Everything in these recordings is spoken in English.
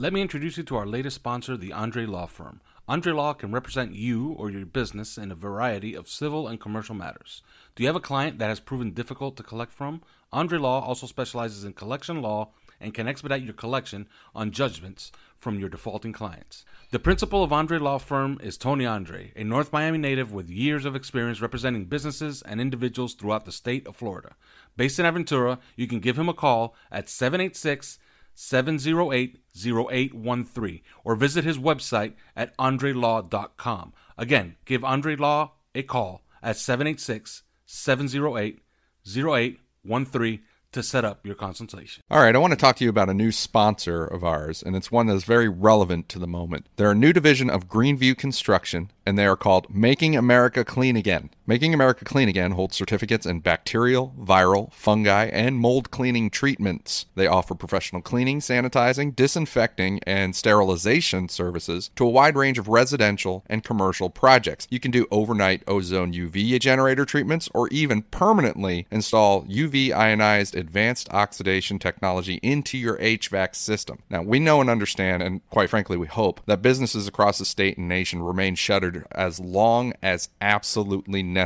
Let me introduce you to our latest sponsor, the Andre Law Firm. Andre Law can represent you or your business in a variety of civil and commercial matters. Do you have a client that has proven difficult to collect from? Andre Law also specializes in collection law and can expedite your collection on judgments from your defaulting clients. The principal of Andre Law Firm is Tony Andre, a North Miami native with years of experience representing businesses and individuals throughout the state of Florida. Based in Aventura, you can give him a call at 786 708 0813 or visit his website at andrelaw.com. Again, give Andre Law a call at 786 708 0813 to set up your consultation. All right, I want to talk to you about a new sponsor of ours, and it's one that is very relevant to the moment. They're a new division of Greenview Construction, and they are called Making America Clean Again. Making America Clean Again holds certificates in bacterial, viral, fungi, and mold cleaning treatments. They offer professional cleaning, sanitizing, disinfecting, and sterilization services to a wide range of residential and commercial projects. You can do overnight ozone UV generator treatments or even permanently install UV ionized advanced oxidation technology into your HVAC system. Now, we know and understand, and quite frankly, we hope, that businesses across the state and nation remain shuttered as long as absolutely necessary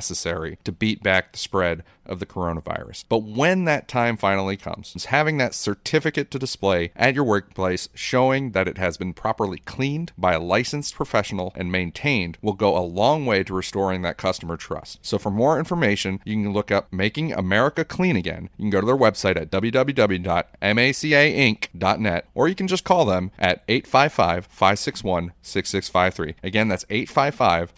to beat back the spread of the coronavirus. But when that time finally comes, having that certificate to display at your workplace showing that it has been properly cleaned by a licensed professional and maintained will go a long way to restoring that customer trust. So for more information, you can look up Making America Clean Again. You can go to their website at www.macainc.net or you can just call them at 855 561 6653. Again, that's 855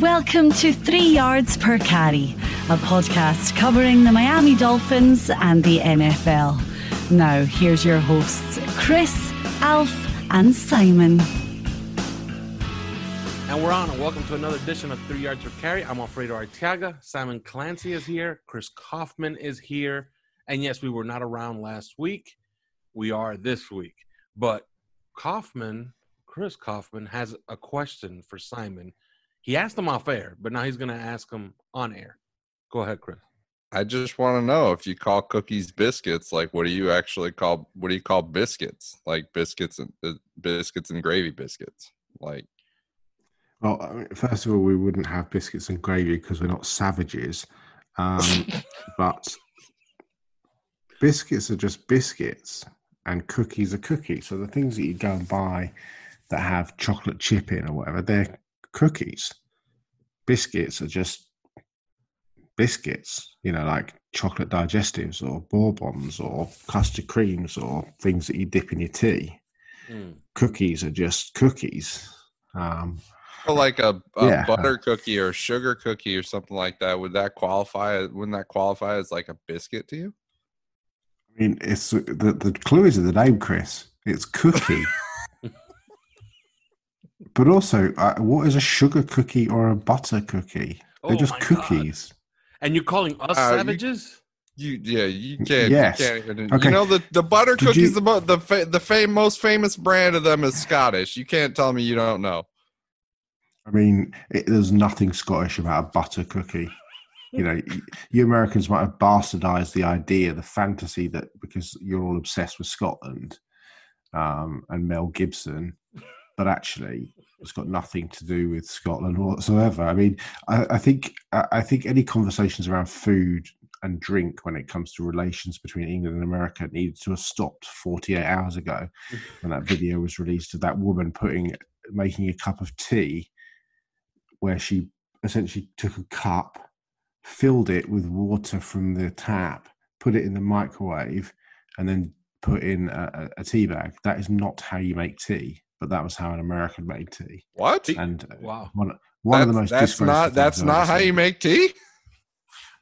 Welcome to Three Yards Per Carry, a podcast covering the Miami Dolphins and the NFL. Now, here's your hosts, Chris, Alf, and Simon. And we're on, and welcome to another edition of Three Yards Per Carry. I'm Alfredo Arteaga. Simon Clancy is here. Chris Kaufman is here. And yes, we were not around last week. We are this week. But Kaufman, Chris Kaufman, has a question for Simon he asked him off air, but now he's going to ask him on air. Go ahead, Chris. I just want to know if you call cookies biscuits, like what do you actually call what do you call biscuits? Like biscuits and uh, biscuits and gravy biscuits. Like well, I mean, first of all, we wouldn't have biscuits and gravy because we're not savages. Um, but biscuits are just biscuits, and cookies are cookies. So the things that you go and buy that have chocolate chip in or whatever, they're cookies. Biscuits are just biscuits, you know, like chocolate digestives or bourbons or custard creams or things that you dip in your tea. Mm. Cookies are just cookies. Um, like a, a yeah. butter cookie or sugar cookie or something like that, would that qualify? Wouldn't that qualify as like a biscuit to you? I mean, it's the the clue is in the name, Chris. It's cookie. But also, uh, what is a sugar cookie or a butter cookie? They're oh just cookies. God. And you're calling us uh, savages? You yeah, you can't. Yes. You, can't even, Okay. you know the the butter Did cookies. you- The the fa- the fam- most famous brand of them is Scottish. You can't tell me you don't know. I mean, it, there's nothing Scottish about a butter cookie. You know, you Americans might have bastardized the idea, the fantasy that because you're all obsessed with Scotland um, and Mel Gibson, but actually, it's got nothing to do with Scotland whatsoever. I mean, I, I think I think any conversations around food and drink when it comes to relations between England and America needed to have stopped 48 hours ago when that video was released of that woman putting making a cup of tea where she essentially took a cup, filled it with water from the tap, put it in the microwave, and then put in a, a tea bag. That is not how you make tea, but that was how an American made tea. What? And uh, Wow. one, one of the most that's, that's not that's not how seen. you make tea.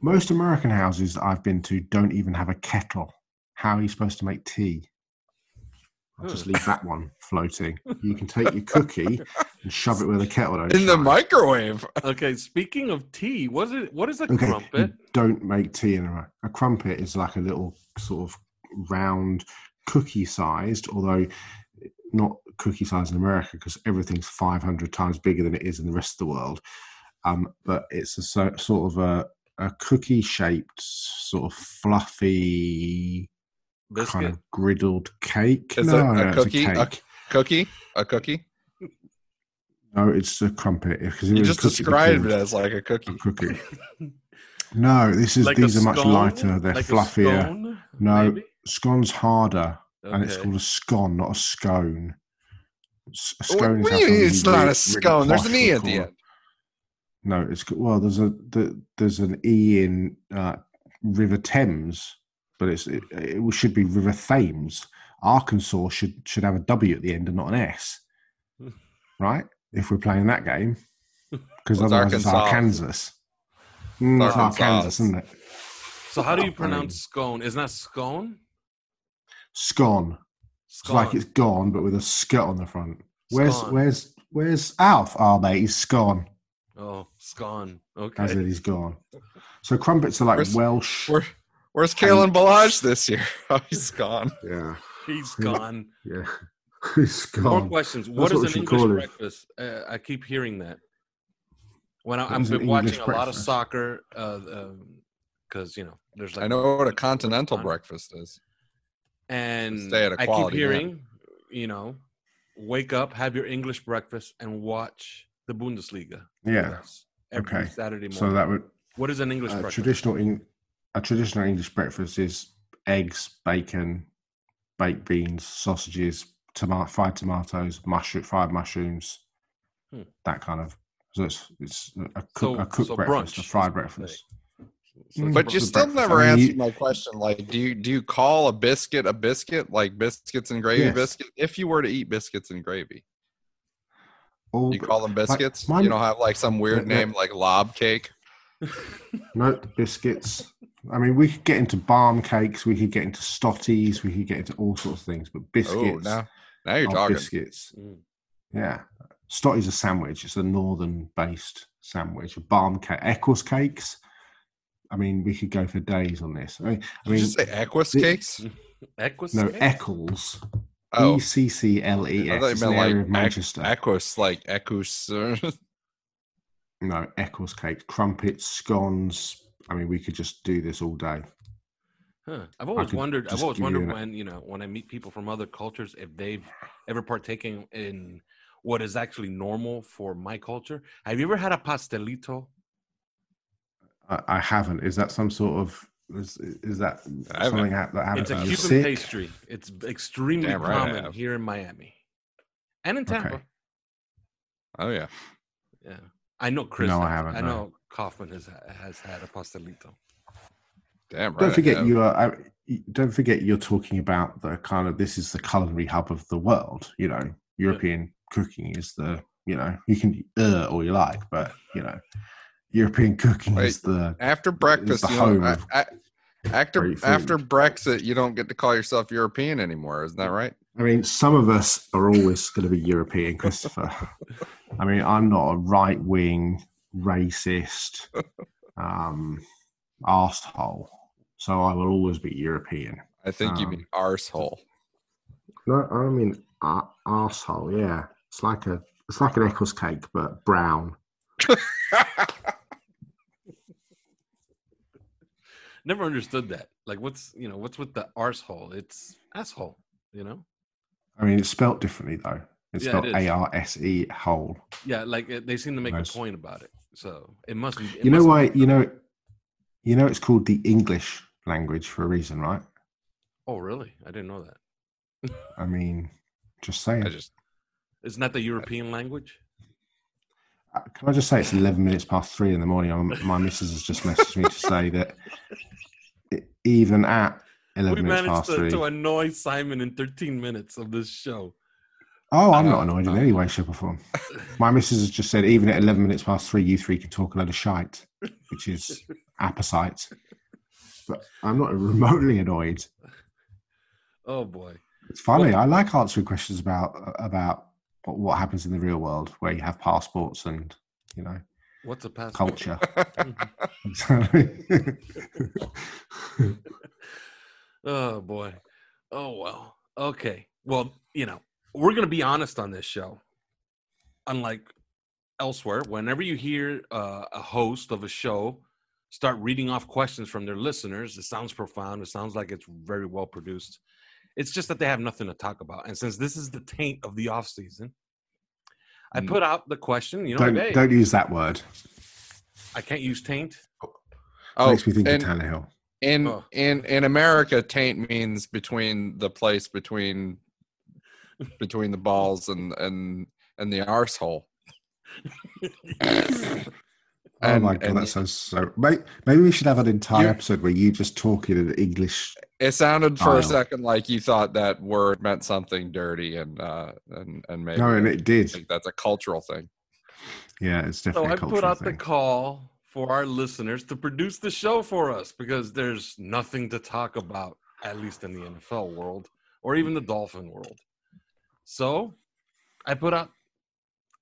Most American houses that I've been to don't even have a kettle. How are you supposed to make tea? I'll just leave that one floating. You can take your cookie and shove it where the kettle don't In the microwave. Okay, speaking of tea, what is it? What is a Okay, crumpet? you don't make tea in a a crumpet is like a little sort of round cookie sized, although not cookie sized in America because everything's 500 times bigger than it is in the rest of the world. Um, but it's a so, sort of a, a cookie shaped, sort of fluffy, kind of griddled cake. Is no, it a no, it's cookie? A cake. Cookie? A cookie? No, it's a crumpet. Because You just described it as like a cookie. a cookie. No, this is Like these are much lighter. They're Like fluffier. scone, No, maybe? scone's harder, and it's called a scone, not a scone. S- A What, scone what is do you how mean something it's not really- a really scone? There's an e at the end. No, it's well. There's a the, there's an e in uh, River Thames, but it's it, it should be River Thames. Arkansas should should have a W at the end and not an S, right? If we're playing that game, because What's otherwise it's Arkansas? Arkansas. Mm, it's Arkansas. Arkansas, isn't it? So how do you pronounce scone? Isn't that scone? Scone. It's Scone. like it's gone, but with a skirt on the front. Where's Scone. where's where's Alf? Oh mate, he's gone. oh, scone. As Okay. in he's gone. So crumpets are like Where's- Welsh. Where, where's Kalen Ballage this year? Oh, he's gone. Yeah, He's gone. yeah. he's More gone. More questions. What That's is what an English breakfast? Uh, I keep hearing that. When I, I'm been watching English a lot of soccer, uh, um, because you know there's like I know what a continental breakfast is. And Stay at a I keep hearing, you know, wake up, have your English breakfast, and watch the Bundesliga. Yeah. every Okay. Saturday morning. So that would what is an English a breakfast? traditional Eng, a traditional English breakfast is eggs, bacon, baked beans, sausages, tomato, fried tomatoes, mushroom, fried mushrooms, Hmm. that kind of. So it's it's a cook, So- a cooked so breakfast, a fried breakfast. So But you the still breakfast. never I mean, answered my question. Like, do you do you call a biscuit a biscuit, like biscuits and gravy Yes. biscuit? If you were to eat biscuits and gravy, All you call them like, biscuits. mine- you don't have like some weird Yeah, yeah. name like lob cake. No biscuits. I mean, we could get into barm cakes. We could get into stotties. We could get into all sorts of things. But Oh, biscuits now now you're talking. biscuits. Mm. Yeah, stotty's a sandwich. It's a northern-based sandwich. A barm cake, Eccles cakes. I mean, we could go for days on this. I mean, I Did you mean say Equus the- cakes? Equus no, cake? Eccles. Oh, E C C L E I S. thought you It's an meant area like of Manchester. Equus, like Equus. no, Eccles cakes, crumpets, scones. I mean, we could just do this all day. Huh. I've always wondered. I've always give you wondered when you know when I meet people from other cultures if they've ever partaken in what is actually normal for my culture. Have you ever had a pastelito? I, I haven't. Is that some sort of? Is, is that I something ha- that happens It's a Cuban sick? pastry. It's extremely Damn right common have. here in Miami and in Okay. Tampa. oh yeah. Yeah, I know Chris. No, I haven't, I no. know Kaufman has has had a pastelito. Damn right. Don't forget you are. I- Don't forget you're talking about the kind of this is the culinary hub of the world. You know, European cooking is the you know you can uh all you like, but you know, European cooking is the after breakfast. the You know, home I- I- after after Brexit, you don't get to call yourself European anymore. Isn't that right? I mean, some of us are always going to be European, Christopher. I mean, I'm not a right wing, racist, um, arsehole. so I will always be European. I think you Um, mean arsehole. No, I mean ar- arsehole. Yeah, it's like a it's like an Eccles cake but brown. Never understood that. Like, what's you know, what's with the arsehole? It's asshole. You know? I mean, it's spelt differently though. It's Yeah, spelled. A R S E hole. Yeah, like they seem to make a point about it. So it must. be- it You know why? You know, you know, it's called the English language for a reason, right? Oh, really? I didn't know that. I mean, just saying. I just Isn't that the European language? Can I just say it's 11 minutes past three in the morning? Um, My missus has just messaged me to say that even at 11 we minutes managed past to, three. to annoy Simon in 13 minutes of this show. Oh, I'm not Uh, annoyed in uh. any way, shape, or form. My missus has just said even at 11 minutes past three, you three can talk a load of shite, which is apposite. But I'm not remotely annoyed. Oh boy. It's funny. Well- I like answering questions about about what- what happens in the real world, where you have passports and you know What's a passport? culture. Oh boy. Oh well. Okay. Well, you know, we're gonna be honest on this show. Unlike elsewhere, whenever you hear uh, a host of a show start reading off questions from their listeners, it sounds profound. It sounds like it's very well produced. It's just that they have nothing to talk about. And since this is the taint of the off season, I Mm. put out the question. You know, don't hey, don't use that word. I can't use taint. oh, Makes me think and of Tannehill. in Oh. in in America, taint means between the place between between the balls and and and the arsehole. Oh my god, and- that sounds so. Maybe, maybe we should have an entire episode where you just talk in an English. It sounded for a second like you thought that word meant something dirty, and uh, and and maybe No, and it did. think that's a cultural thing. Yeah, it's definitely. So definitely. I a put cultural out the call for our listeners to produce the show for us because there's nothing to talk about, at least in the NFL world or even the Dolphin world. So I put out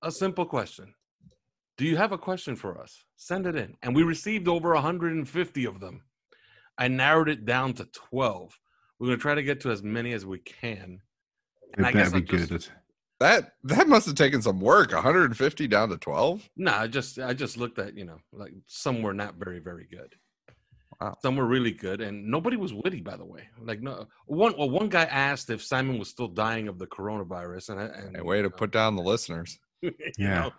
a simple question Do you have a question for us? Send it in. And we received over 150 of them. I narrowed it down to 12. We're going to try to get to as many as we can. And It I guess be just- good. That that must have taken some work. 150 down to 12. No, I just I just looked at you know like some were not very very good. Wow. Some were really good, and nobody was witty. By the way, like no one. Well, one guy asked if Simon was still dying of the coronavirus, and, I- and A way to you know, put down the listeners. Yeah. know,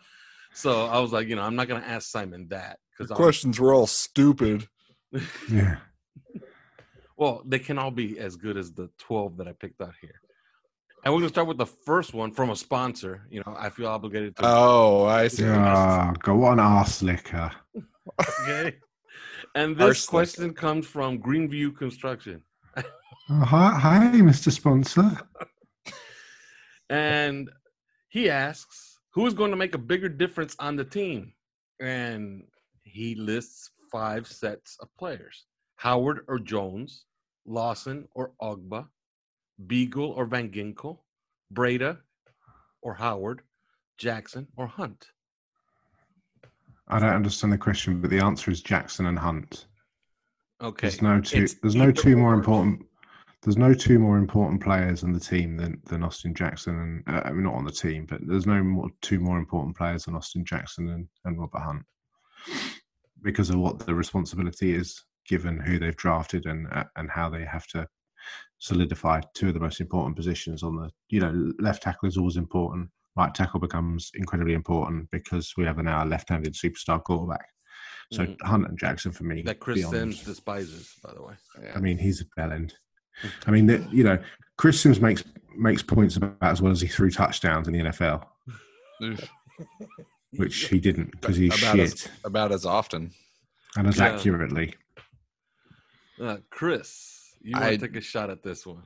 so I was like, you know, I'm not gonna ask Simon that because questions were all stupid. Yeah. well, they can all be as good as the 12 that I picked out here. And we're gonna start with the first one from a sponsor. You know, I feel obligated to. Oh, I see. Ah, go on, arse liquor. Okay. And this slick. question comes from Greenview Construction. Oh, hi, hi, Mr. Sponsor. And he asks, who is going to make a bigger difference on the team? And he lists five sets of players Howard or Jones, Lawson or Ogbah, Biegel or Van Ginkel, Breida or Howard, Jackson or Hunt. I don't understand the question, but the answer is Jackson and Hunt. Okay. There's no two. It's There's no two more important. There's no two more important players on the team than, than Austin Jackson and uh, I mean, not on the team, but there's no more two more important players than Austin Jackson and, and Robert Hunt because of what the responsibility is given who they've drafted and uh, and how they have to solidify two of the most important positions on the you know left tackle is always important right tackle becomes incredibly important because we have a now left-handed superstar quarterback so Mhm. Hunt and Jackson for me That Chris beyond- Sims despises, by the way. I mean, he's a bell end. I mean, that you know, Chris Sims makes makes points about as well as he threw touchdowns in the NFL, which he didn't because he's about shit as, about as often. and as Yeah. accurately. Uh, Chris, you want I- to take a shot at this one?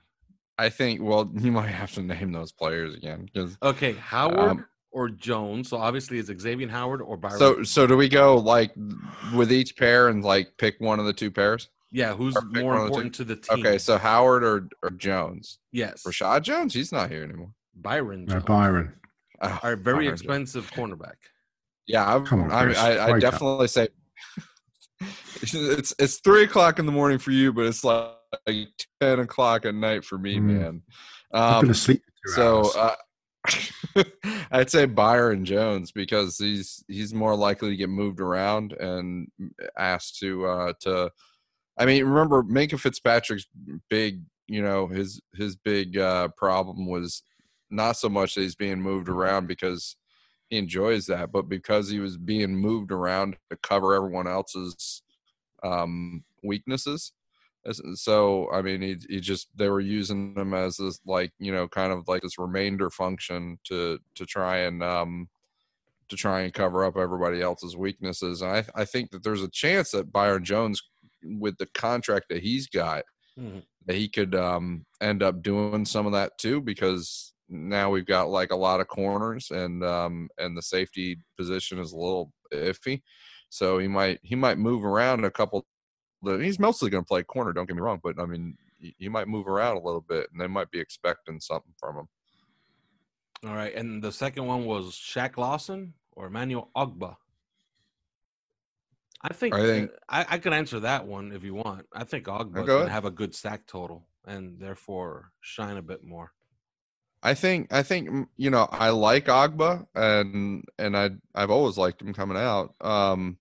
I think. Well, you might have to name those players again. Okay, Howard Um, or Jones. So obviously it's Xavier Howard or Byron. So so do we go like with each pair and like pick one of the two pairs? Yeah, who's or more one of important to the team? Okay, so Howard or or Jones? yes, Reshad Jones, he's not here anymore. Byron No, Jones, Byron. Oh, our very Byron Jones. expensive cornerback. Yeah, I, Come on, I, Chris, I, I wake up. definitely say it's it's three o'clock in the morning for you, but it's like ten o'clock at night for me, Mm. man. I've been Um, asleep for two so hours. uh, I'd say Byron Jones because he's he's more likely to get moved around and asked to uh, to. I mean, remember Minkah Fitzpatrick's big, you know, his his big uh, problem was not so much that he's being moved around because he enjoys that, but because he was being moved around to cover everyone else's um, weaknesses. As- So I mean, he he just they were using him as this like you know kind of like this remainder function to to try and um to try and cover up everybody else's weaknesses. And I I think that there's a chance that Byron Jones with the contract that he's got Mhm. that he could um end up doing some of that too because now we've got like a lot of corners and um and the safety position is a little iffy so he might he might move around a couple he's mostly going to play corner don't get me wrong but i mean he might move around a little bit and they might be expecting something from him All right, and the second one was Shaq Lawson or Emmanuel Ogbah. I think I think- I, I can answer that one if you want. I think Ogbah go have a good sack total and therefore shine a bit more. I think I think mm, you know I like Ogbah and and I I've always liked him coming out. Um,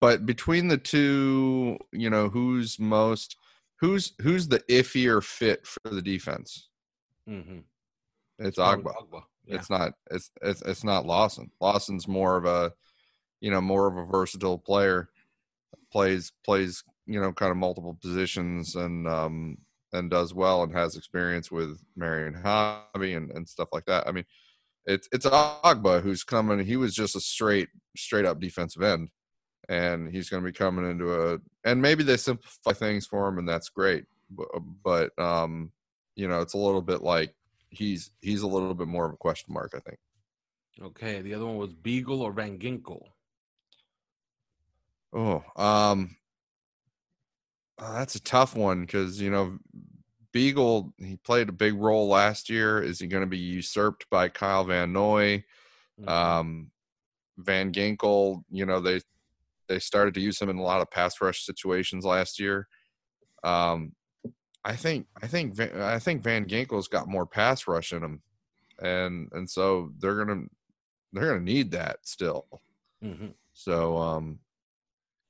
but between the two, you know, who's most who's who's the iffier fit for the defense? Mm-hmm. It's Ogbah. Yeah. It's not it's it's it's not Lawson. Lawson's more of a you know more of a versatile player. Plays plays you know kind of multiple positions and um and does well and has experience with Marion Hobby and, and stuff like that. I mean, it's it's Ogbah who's coming. He was just a straight straight up defensive end, and he's going to be coming into a and maybe they simplify things for him, and that's great. But, but um, you know, it's a little bit like he's he's a little bit more of a question mark. I think. Okay, the other one was Biegel or Van Ginkel. Oh, um, uh, that's a tough one because you know Biegel he played a big role last year. Is he going to be usurped by Kyle Van Noy? Mhm. Um, Van Ginkel, you know they they started to use him in a lot of pass rush situations last year. Um, I think I think Van, I think Van Ginkel's got more pass rush in him, and and so they're gonna they're gonna need that still. Mhm. So um,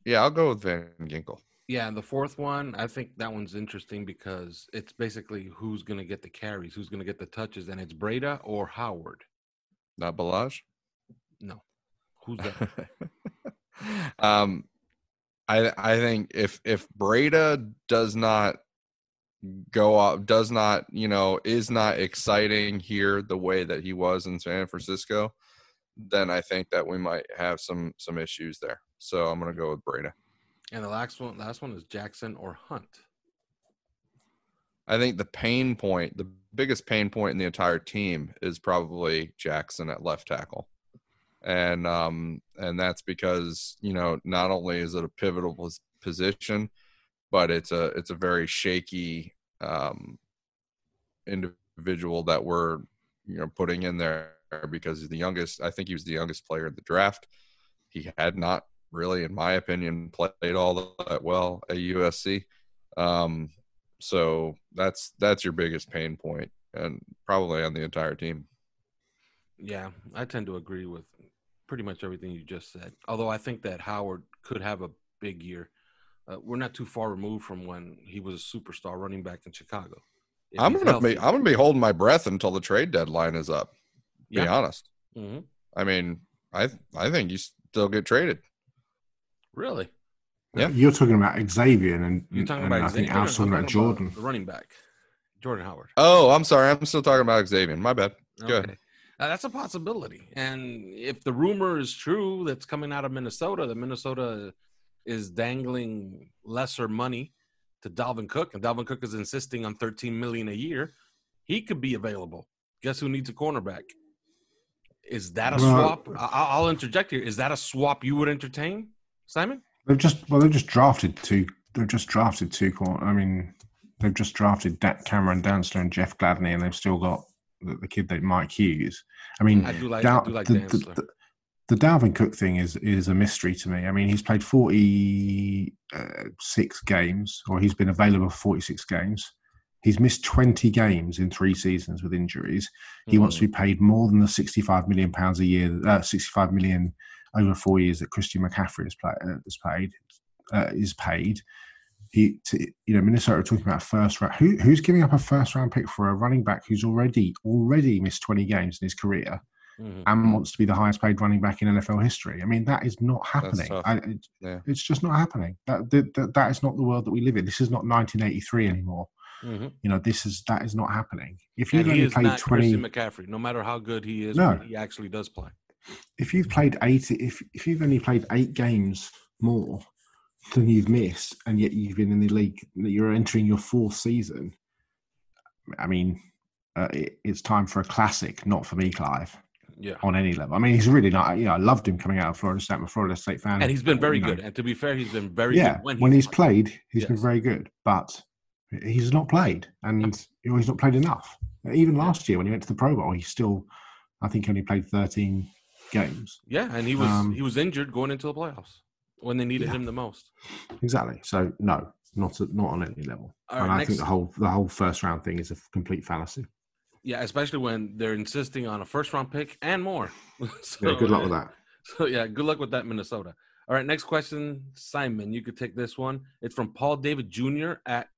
yeah, I'll go with Van Ginkel. Yeah, and the fourth one, I think that one's interesting because it's basically who's going to get the carries, who's going to get the touches, and it's Breida or Howard. Not Ballage. No, who's that? um, I I think if if Breida does not go up, does not you know is not exciting here the way that he was in San Francisco, then I think that we might have some some issues there. So I'm gonna go with Breida. and the last one, last one is Jackson or Hunt. I think the pain point, the biggest pain point in the entire team is probably Jackson at left tackle. And um and that's because, you know, not only is it a pivotal position, but it's a it's a very shaky um individual that we're you know putting in there because he's the youngest. I think he was the youngest player in the draft. He had not really, in my opinion, played all that well at USC. Um, so that's that's your biggest pain point, and probably on the entire team. Yeah, I tend to agree with pretty much everything you just said. Although I think that Howard could have a big year. Uh, we're not too far removed from when he was a superstar running back in Chicago. If I'm gonna be. I'm gonna be holding my breath until the trade deadline is up. To Be Yeah. honest. Mhm. I mean, I I think you still get traded. Really? Yeah. You're talking about Xavier, and, You're talking and about I think I was I'm talking about Jordan. the running back, Jordan Howard. Oh, I'm sorry. I'm still talking about Xavier. My bad. Go ahead. Okay. Uh, that's a possibility. And if the rumor is true that's coming out of Minnesota, that Minnesota is dangling lesser money to Dalvin Cook, and Dalvin Cook is insisting on 13 million a year, he could be available. Guess who needs a cornerback? Is that a swap? I'll interject here. Is that a swap you would entertain, Simon? They've just well, they've just drafted two. They've just drafted two. I mean, they've just drafted Da- Cameron Dantzler and Jeff Gladney, and they've still got the, the kid that Mike Hughes. I mean, I do like, Down- I do like the- the- the- the Dalvin Cook thing is is a mystery to me. I mean, he's played 46 uh, games, or he's been available for 46 games. He's missed 20 games in three seasons with injuries. He wants to be paid more than the 65 million pounds a year, uh, 65 million over four years that Christian McCaffrey has, play, uh, has paid. Uh, is paid. He, to, you know, Minnesota are talking about first round. Who, who's giving up a first round pick for a running back who's already already missed 20 games in his career? Mhm. and wants to be the highest paid running back in NFL history. I mean, that is not happening. I, it, Yeah. It's just not happening. That, that, that that is not the world that we live in. This is not 1983 anymore. Mhm. You know, this is that is not happening. If you've only played 20, Christian McCaffrey, no matter how good he is, No. when he actually does play. if you've played 80, if if you've only played eight games more than you've missed, and yet you've been in the league, you're entering your fourth season. I mean, uh, it, it's time for a classic, not for me, Clive. Yeah. On any level, I mean, he's really not. You know, I loved him coming out of Florida State. I'm a Florida State fan, And he's been very you know. good. And to be fair, he's been very yeah, good when, he's played, he's been very good, but he's not played, and he's not played enough. Even last year when he went to the Pro Bowl, he still, I think, only played 13 games. Yeah, and he was Um, he was injured going into the playoffs when they needed Yeah. him the most. Exactly. So no, not at, not on any level. All and right, I next- think the whole the whole first round thing is a complete fallacy. Yeah, especially when they're insisting on a first round pick and more. so, Yeah, good luck with that. So yeah, good luck with that, Minnesota. All right, next question, Simon. You could take this one. It's from Paul David Jr. at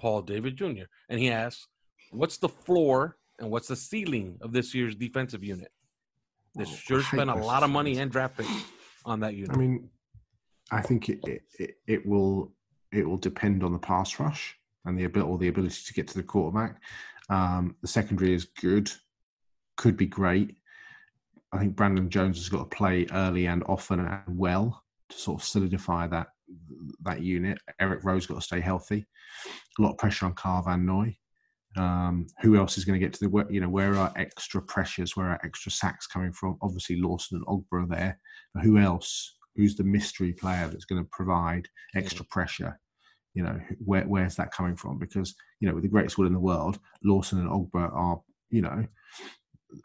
Paul David Jr. And he asks, "What's the floor and what's the ceiling of this year's defensive unit?" They Oh, sure spent a lot of money and draft picks on that unit. I mean, I think it, it, it, it will it will depend on the pass rush and the ability or the ability to get to the quarterback. Um, the secondary is good, could be great. I think Brandon Jones has got to play early and often and well to sort of solidify that that unit. Eric Rowe's got to stay healthy. A lot of pressure on Kyle Van Noy. Um, who else is going to get to the where- you know where are extra pressures, where are extra sacks coming from? Obviously Lawson and Ogbah are there, but who else? Who's the mystery player that's going to provide extra pressure? You know, where where's that coming from? Because you know, with the greatest will in the world, Lawson and Ogbah are you know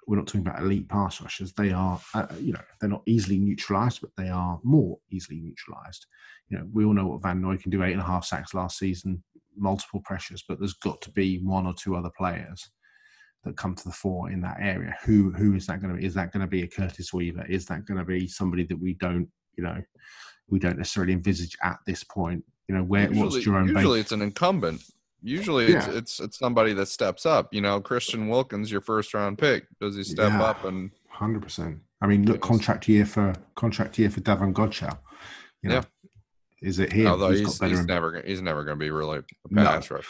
we're not talking about elite pass rushers. They are, uh, you know, they're not easily neutralized, but they are more easily neutralized. You know, we all know what Van Noy can do eight and a half sacks last season, multiple pressures, but there's got to be one or two other players that come to the fore in that area. Who who is that going to be? Is that going to be a Curtis Weaver? Is that going to be somebody that we don't, you know, we don't necessarily envisage at this point? You know, where what's usually, Jerome usually Baker? it's an incumbent. Usually it's, Yeah. it's it's somebody that steps up. You know, Christian Wilkins, your first round pick. Does he step Yeah. up and Hundred percent. I mean, look, contract year for contract year for Davon Godchaux. You know, Yeah. is it here? although who's he's, he's in- never gonna- he's never going to be really a No. rusher.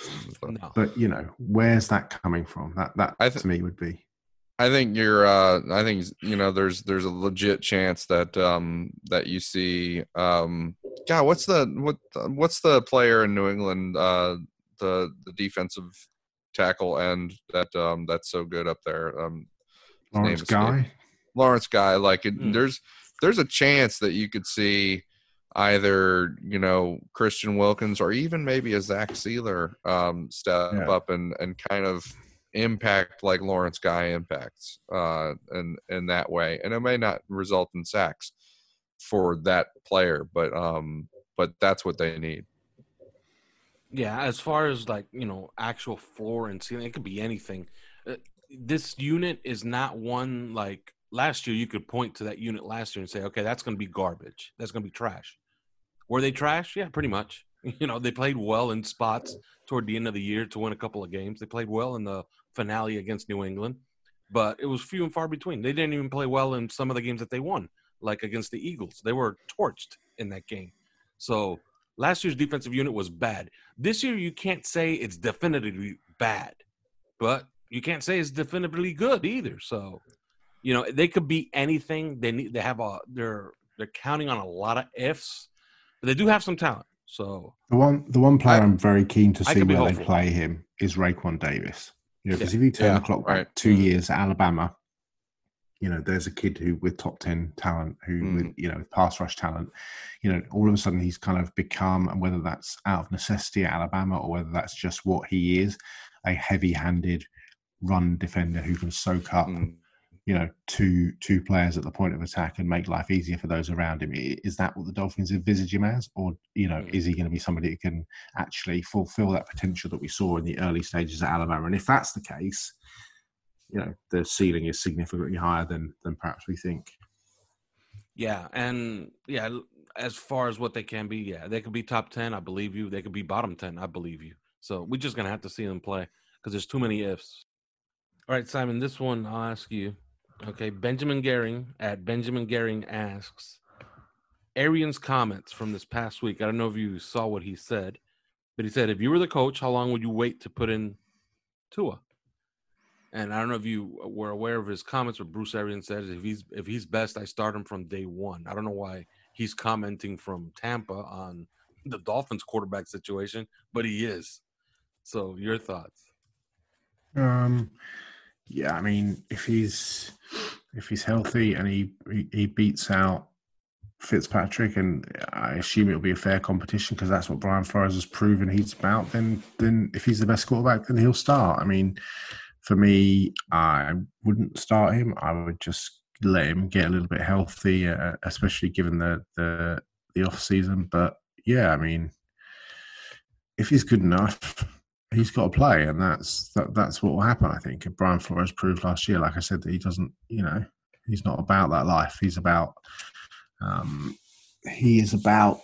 But no. But you know, where's that coming from? That that I thi- to me would be I think you're. Uh, I think you know. There's there's a legit chance that um that you see. Um, God, what's the what what's the player in New England? Uh, the the defensive tackle end that um that's so good up there. Um, his name Lawrence Guy. me. Lawrence guy. Like it, Hmm. there's there's a chance that you could see either you know Christian Wilkins or even maybe a Zach Sieler um, step Yeah. up and and kind of impact like Lawrence Guy impacts uh, and in that way. And it may not result in sacks for that player, but um, but that's what they need. Yeah, as far as like you know, actual floor and ceiling, it could be anything. Uh, this unit is not one like last year. You could point to that unit last year and say, okay, that's going to be garbage. That's going to be trash. Were they trash? Yeah, pretty much. You know, they played well in spots toward the end of the year to win a couple of games. They played well in the finale against New England, but it was few and far between. They didn't even play well in some of the games that they won, like against the Eagles. They were torched in that game. So last year's defensive unit was bad. This year, you can't say it's definitively bad, but you can't say it's definitively good either. So, you know, they could be anything. They need. They have a. They're they're counting on a lot of ifs, but they do have some talent. So The one the one player I- am very keen to see where they play him is Raekwon Davis. You know, because Yeah. if you turn Yeah, the clock back right. two Mhm. years at Alabama, you know, there's a kid who with top ten talent, who Mhm. with you know with pass rush talent, you know, all of a sudden he's kind of become, and whether that's out of necessity at Alabama or whether that's just what he is, a heavy-handed run defender who can soak up Mm. you know, two two players at the point of attack and make life easier for those around him. Is that what the Dolphins envisage him as, or you know, is he going to be somebody who can actually fulfil that potential that we saw in the early stages at Alabama? And if that's the case, you know, the ceiling is significantly higher than than perhaps we think. Yeah, and yeah, as far as what they can be, yeah, they could be top ten. I believe you. They could be bottom ten. I believe you. So we're just gonna have to see them play because there's too many ifs. All right, Simon. This one I'll ask you. Okay, Benjamin Gehring at Benjamin Gehring asks Arians' comments from this past week. I don't know if you saw what he said, but he said, if you were the coach, how long would you wait to put in Tua? And I don't know if you were aware of his comments. What Bruce Arians says, if he's if he's best, I start him from day one. I don't know why he's commenting from Tampa on the Dolphins quarterback situation, but he is. So, your thoughts? Um, yeah, I mean, if he's if he's healthy and he, he beats out Fitzpatrick, and I assume it'll be a fair competition because that's what Brian Flores has proven he's about. Then, then if he's the best quarterback, then he'll start. I mean, for me, I wouldn't start him. I would just let him get a little bit healthy, uh, especially given the the the off season. But yeah, I mean, if he's good enough, he's got to play, and that's that, that's what will happen. I think. And Brian Flores proved last year, like I said, that he doesn't. You know, he's not about that life. He's about. Um, he is about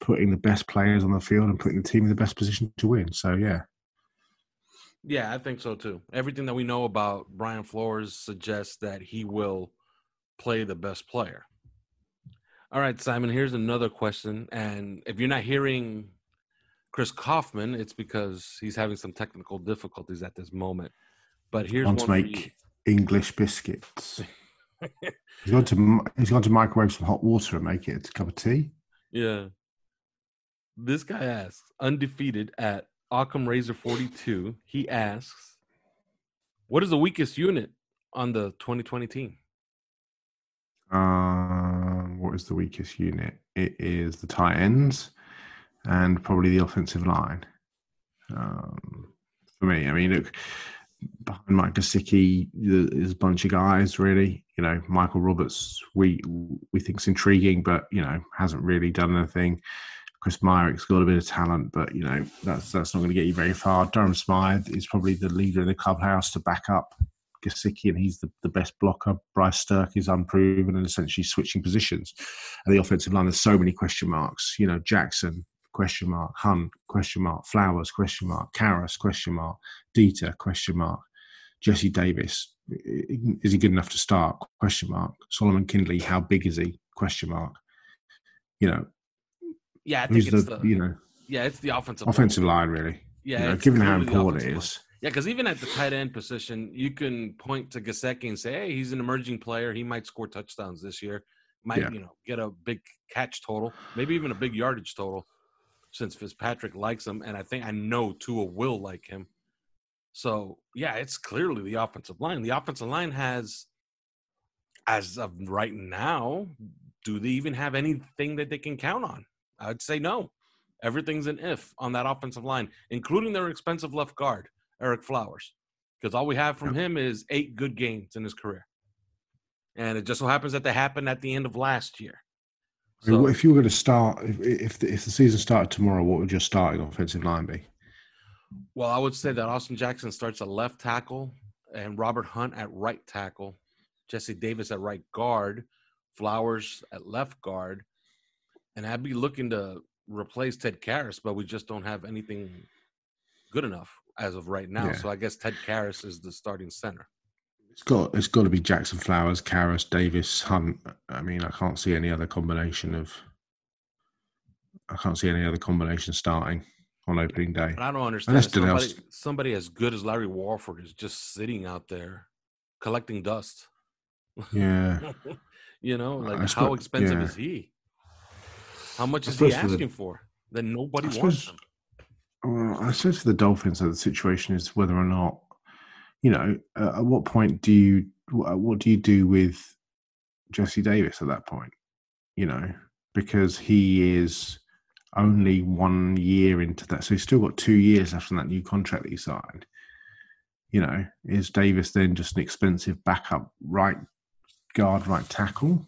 putting the best players on the field and putting the team in the best position to win. So yeah. Yeah, I think so too. Everything that we know about Brian Flores suggests that he will play the best player. All right, Simon, here's another question. And if you're not hearing Chris Kaufman, it's because he's having some technical difficulties at this moment. But here's Want one to make English biscuits. he's gone to he's gone to microwave some hot water and make it a cup of tea. Yeah. This guy asks, undefeated at Occam Razor 42, he asks, What is the weakest unit on the 2020 team? Uh, what is the weakest unit? It is the tight ends and probably the offensive line. Um, for me, I mean, look, behind Mike Gesicki, there's a bunch of guys really. You know, Michael Roberts, we we think's intriguing, but you know, hasn't really done anything. Chris Myarick's got a bit of talent, but you know that's that's not going to get you very far. Durham Smythe is probably the leader in the clubhouse to back up Gesicki, and he's the, the best blocker. Bryce Sterk is unproven and essentially switching positions. And the offensive line, there's so many question marks. You know, Jackson, question mark, Hunt, question mark, Flowers, question mark, Karras, question mark, Deiter, question mark, Jesse Davis, is he good enough to start? Question mark. Solomon Kindley, how big is he? Question mark. You know, yeah, I think who's it's the, the, you know yeah, it's the offensive offensive line really. Yeah, you know, given how important it is. is. Yeah, because even at the tight end position, you can point to Gesicki and say, "Hey, he's an emerging player. He might score touchdowns this year. Might Yeah. you know get a big catch total, maybe even a big yardage total." Since Fitzpatrick likes him, and I think I know Tua will like him. So yeah, it's clearly the offensive line. The offensive line has, as of right now, do they even have anything that they can count on? I'd say no. Everything's an if on that offensive line, including their expensive left guard, Ereck Flowers, because all we have from him is eight good games in his career, and it just so happens that they happened at the end of last year. So- if you were going to start if if the, if the season started tomorrow? What would your starting offensive line be? Well, I would say that Austin Jackson starts at left tackle and Robert Hunt at right tackle, Jesse Davis at right guard, Flowers at left guard, and I'd be looking to replace Ted Karras, but we just don't have anything good enough as of right now. Yeah. So I guess Ted Karras is the starting center. It's got it's got to be Jackson Flowers, Karras, Davis, Hunt. I mean, I can't see any other combination of. I can't see any other combination starting on opening day. But I don't understand. Unless Somebody, somebody as good as Larry Warford is just sitting out there collecting dust. Yeah, you know, like how expensive yeah. is he? How much I is he suppose for the- asking for? That nobody I wants suppose- him. well, I suppose for the Dolphins, though, the situation is whether or not, you know, uh, at what point do you wh- what do you do with Jesse Davis at that point? You know, because he is only one year into that, so he's still got two years left on that new contract that he signed. You know, is Davis then just an expensive backup right guard, right tackle?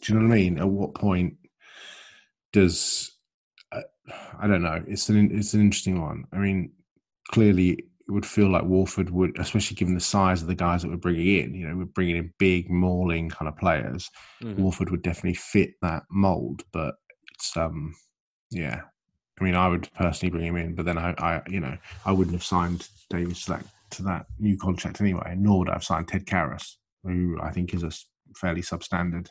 Do you know what I mean? At what point does uh, I don't know? It's an it's an interesting one. I mean, clearly it would feel like Warford would, especially given the size of the guys that we're bringing in. You know, we're bringing in big, mauling kind of players. Mm-hmm. Warford would definitely fit that mold, but it's um, yeah. I mean, I would personally bring him in, but then I, I you know, I wouldn't have signed Davis to that to that new contract anyway. Nor would I have signed Ted Karras, who I think is a fairly substandard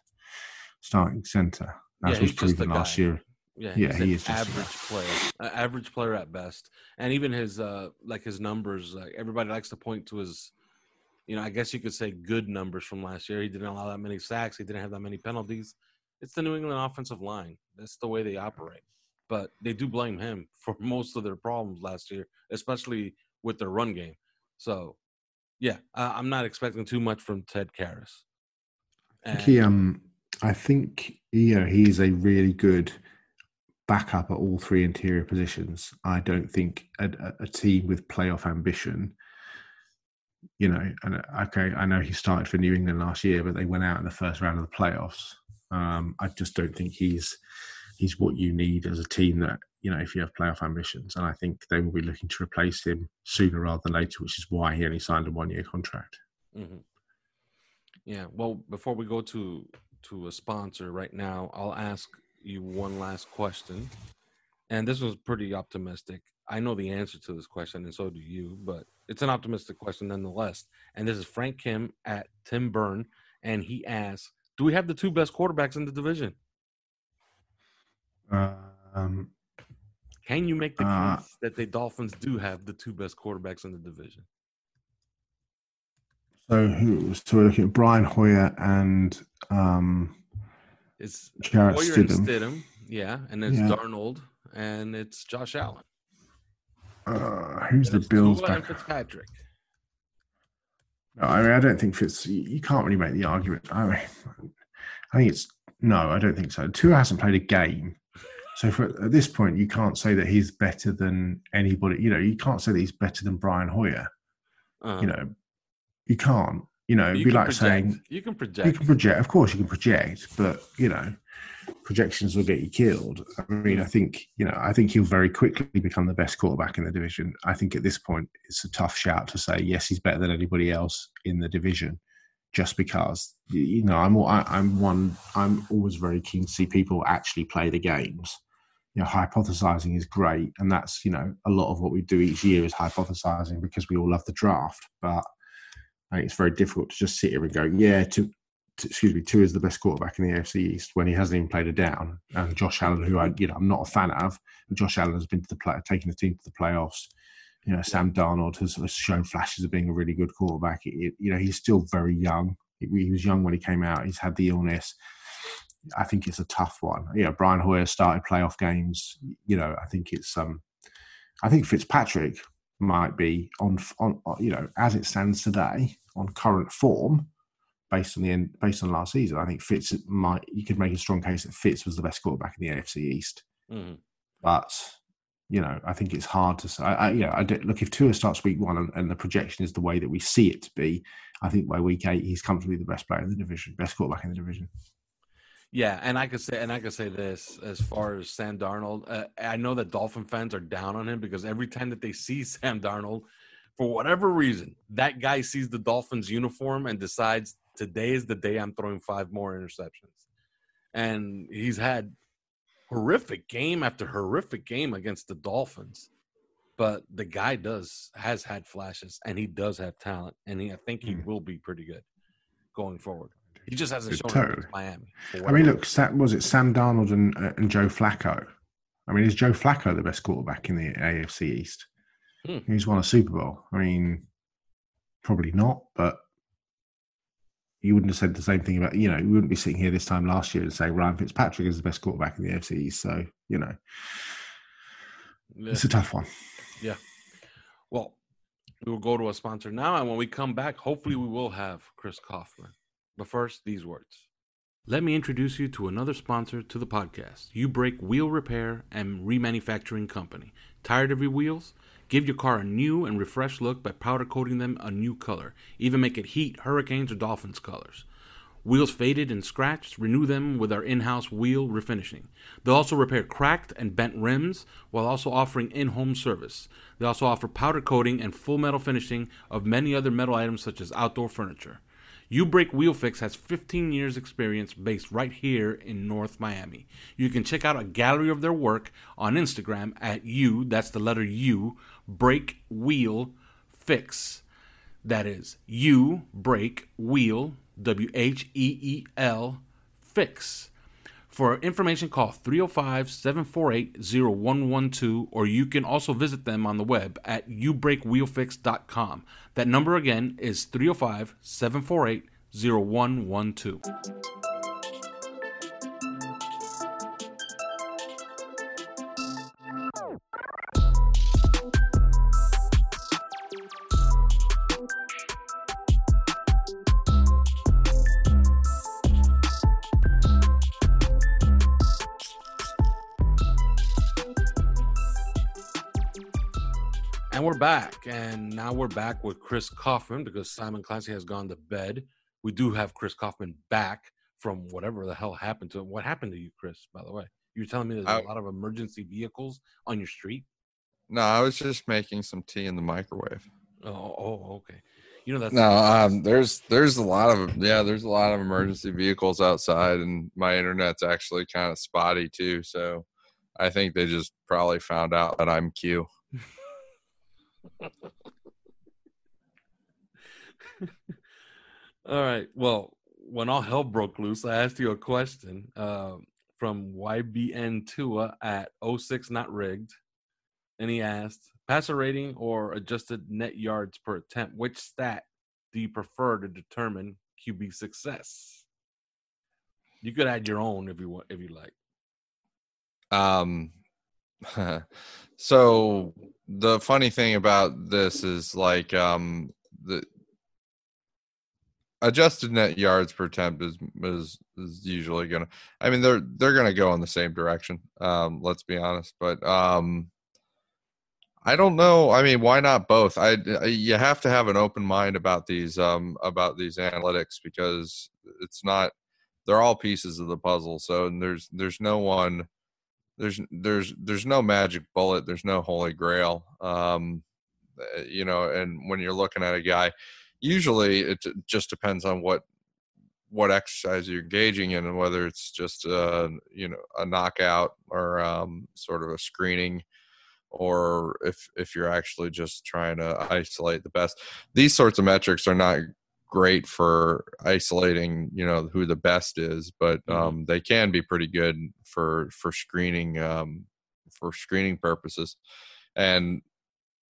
starting centre, as yeah, was proven last year. Yeah, yeah, he is average player, uh, average player at best, and even his uh like his numbers. Like everybody likes to point to his, you know, I guess you could say good numbers from last year. He didn't allow that many sacks. He didn't have that many penalties. It's the New England offensive line. That's the way they operate. But they do blame him for most of their problems last year, especially with their run game. So, yeah, uh, I'm not expecting too much from Ted Karras. And, he um I think you know he's a really good backup at all three interior positions. I don't think a, a, team with playoff ambition, you know, and okay, I know he started for New England last year, but they went out in the first round of the playoffs. Um, I just don't think he's he's what you need as a team that you know if you have playoff ambitions, and I think they will be looking to replace him sooner rather than later, which is why he only signed a one year contract. Mm-hmm. Yeah. Well, before we go to to a sponsor right now, I'll ask you one last question. And this was pretty optimistic. I know the answer to this question, and so do you, but it's an optimistic question nonetheless. And this is Frank Kim at Tim Byrne, and he asks, "Do we have the two best quarterbacks in the division?" Um, Can you make the uh, case that the Dolphins do have the two best quarterbacks in the division? So, who? So we're looking at Brian Hoyer and um, it's Jarrett Hoyer Stidham. and Stidham, yeah, and it's yeah. Darnold and it's Josh Allen. Uh, who's and the Bills back? Fitzpatrick. No, I mean I don't think Fitz. You can't really make the argument. I mean, I think it's no. I don't think so. Tua hasn't played a game, so for, at this point, you can't say that he's better than anybody. You know, you can't say that he's better than Brian Hoyer. Uh-huh. You know, you can't. You know, it'd be like project. saying you can project. You can project. Of course, you can project, but you know, projections will get you killed. I mean, I mm. think you know, I think he'll very quickly become the best quarterback in the division. I think at this point, it's a tough shout to say yes, he's better than anybody else in the division, just because you know, I'm I, I'm one. I'm always very keen to see people actually play the games. You know, hypothesizing is great, and that's you know a lot of what we do each year is hypothesizing because we all love the draft, but I think it's very difficult to just sit here and go, yeah, to, to, excuse me, Tua is the best quarterback in the AFC East when he hasn't even played a down. And Josh Allen, who I, you know, I'm not a fan of, Josh Allen has been to the play, taking the team to the playoffs. You know, Sam Darnold has, has shown flashes of being a really good quarterback. It, you know, he's still very young. He, he was young when he came out. He's had the illness. I think it's a tough one. You know, Brian Hoyer started playoff games. You know, I think it's um, I think Fitzpatrick might be on on you know as it stands today on current form based on the end based on last season. I think Fitz might you could make a strong case that Fitz was the best quarterback in the AFC East, mm. but you know I think it's hard to say. I, I, you know, I look if Tua starts week one and, and, the projection is the way that we see it to be. I think by week eight he's comfortably the best player in the division, best quarterback in the division. Yeah, and I could say, and I could say this as far as Sam Darnold. Uh, I know that Dolphin fans are down on him because every time that they see Sam Darnold, for whatever reason, that guy sees the Dolphins uniform and decides today is the day I'm throwing five more interceptions. And he's had horrific game after horrific game against the Dolphins. But the guy does has had flashes and he does have talent and he, I think he mm. will be pretty good going forward. He just hasn't shown totally. Miami. I mean, look, was it Sam Darnold and, uh, and Joe Flacco? I mean, is Joe Flacco the best quarterback in the AFC East? Hmm. He's won a Super Bowl. I mean, probably not, but you wouldn't have said the same thing about, you know, you wouldn't be sitting here this time last year and saying Ryan Fitzpatrick is the best quarterback in the AFC East. So, you know, yeah. it's a tough one. Yeah. Well, we will go to a sponsor now. And when we come back, hopefully we will have Chris Kaufman. But first, these words. Let me introduce you to another sponsor to the podcast, U Brake Wheel Repair and Remanufacturing Company. Tired of your wheels? Give your car a new and refreshed look by powder coating them a new color. Even make it heat, hurricanes, or dolphins colors. Wheels faded and scratched, renew them with our in house wheel refinishing. They'll also repair cracked and bent rims while also offering in home service. They also offer powder coating and full metal finishing of many other metal items such as outdoor furniture. U Break Wheel Fix has 15 years experience based right here in North Miami. You can check out a gallery of their work on Instagram at U, that's the letter U, Break Wheel Fix. That is U Break Wheel W H E E L Fix. For information, call 305 748 0112, or you can also visit them on the web at ubreakwheelfix.com. That number again is 305 748 0112. Back. And now we're back with Chris Kaufman because Simon Clancy has gone to bed. We do have Chris Kaufman back from whatever the hell happened to him. What happened to you, Chris, by the way? You were telling me there's I- a lot of emergency vehicles on your street. No, I was just making some tea in the microwave. Oh, oh okay. You know that's No, um, there's there's a lot of yeah, there's a lot of emergency vehicles outside, and my internet's actually kind of spotty too. So I think they just probably found out that I'm Q. All right. Well, when all hell broke loose, I asked you a question uh, from YBN Tua at 06 Not Rigged. And he asked, passer rating or adjusted net yards per attempt, which stat do you prefer to determine QB success? You could add your own if you want, if you like. Um, so the funny thing about this is like um the adjusted net yards per attempt is is is usually gonna. I mean they're they're gonna go in the same direction. Um, let's be honest, but um. I don't know. I mean, why not both? I you have to have an open mind about these um about these analytics because it's not they're all pieces of the puzzle. So there's there's no one there's there's there's no magic bullet. There's no holy grail. Um, uh, you know, and when you're looking at a guy, usually it just depends on what what exercise you're engaging in and whether it's just a you know a knockout or um, sort of a screening or if if you're actually just trying to isolate the best these sorts of metrics are not great for isolating you know who the best is but Mhm. um, they can be pretty good for for screening um, for screening purposes and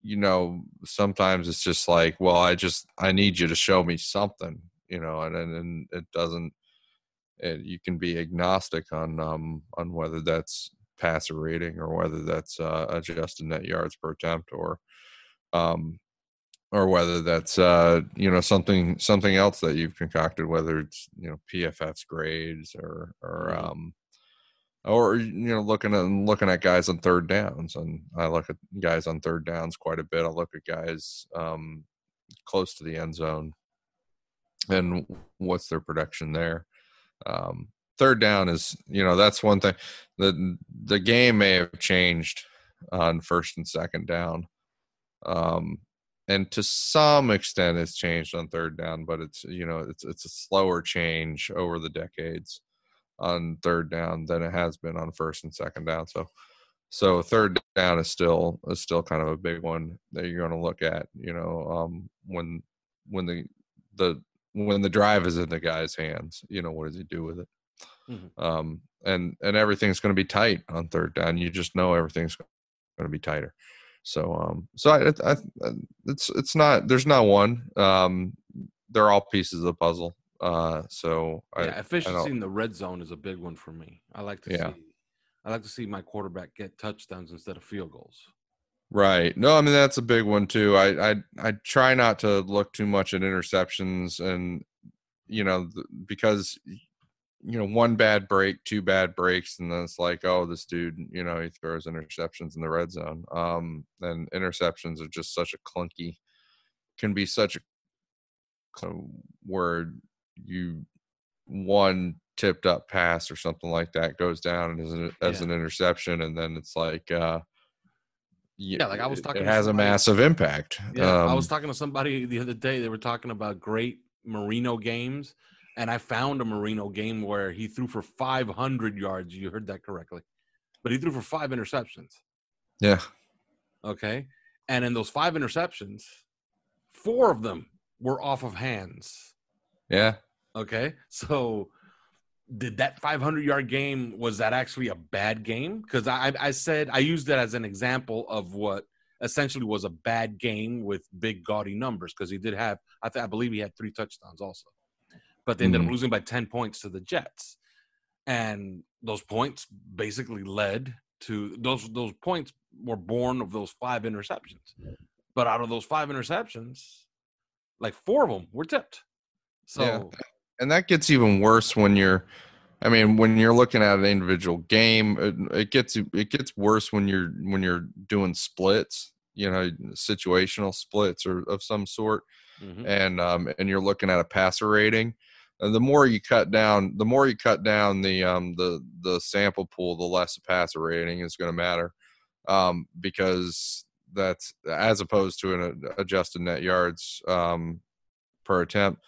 you know sometimes it's just like well i just i need you to show me something you know and and, and it doesn't it, you can be agnostic on um on whether that's passer rating or whether that's uh, adjusted net yards per attempt or um or whether that's uh you know something something else that you've concocted whether it's you know pff's grades or or Mhm. um or you know looking at looking at guys on third downs and i look at guys on third downs quite a bit. I look at guys um close to the end zone. And what's their production there? Um third down is you know that's one thing the the game may have changed on first and second down. Um and to some extent it's changed on third down but it's you know it's it's a slower change over the decades on third down than it has been on first and second down so so third down is still is still kind of a big one that you're going to look at you know um when when the the when the drive is in the guy's hands you know what does he do with it Mhm. um and and everything's going to be tight on third down you just know everything's going to be tighter so um so I, I, I it's it's not there's not one um they're all pieces of the puzzle uh so yeah, I efficiency in the red zone is a big one for me. I like to Yeah. see I like to see my quarterback get touchdowns instead of field goals. Right. No, I mean that's a big one too. I I I try not to look too much at interceptions and you know because you know, one bad break, two bad breaks, and then it's like, oh, this dude, you know, he throws interceptions in the red zone. Um, and interceptions are just such a clunky, can be such a word you one tipped up pass or something like that goes down as an, as yeah. an interception, and then it's like, uh, yeah, like I was talking, it has somebody, a massive impact. Yeah, um, I was talking to somebody the other day. They were talking about great Marino games, and I found a Marino game where he threw for 500 yards. You heard that correctly, but he threw for five interceptions. Yeah. Okay, and in those five interceptions, four of them were off of hands. Yeah. Okay, so did that 500 yard game was that actually a bad game because I, I said i used that as an example of what essentially was a bad game with big gaudy numbers because he did have I, th- I believe he had three touchdowns also but they ended mm-hmm. up losing by 10 points to the jets and those points basically led to those those points were born of those five interceptions but out of those five interceptions like four of them were tipped so yeah and that gets even worse when you're I mean, when you're looking at an individual game, it, it, gets it gets worse when you're when you're doing splits, you know, situational splits or of some sort, mm-hmm. and um, and you're looking at a passer rating. And the more you cut down, the more you cut down the um, the the sample pool, the less the passer rating is going to matter, um, because that's as opposed to an adjusted net yards um, per attempt.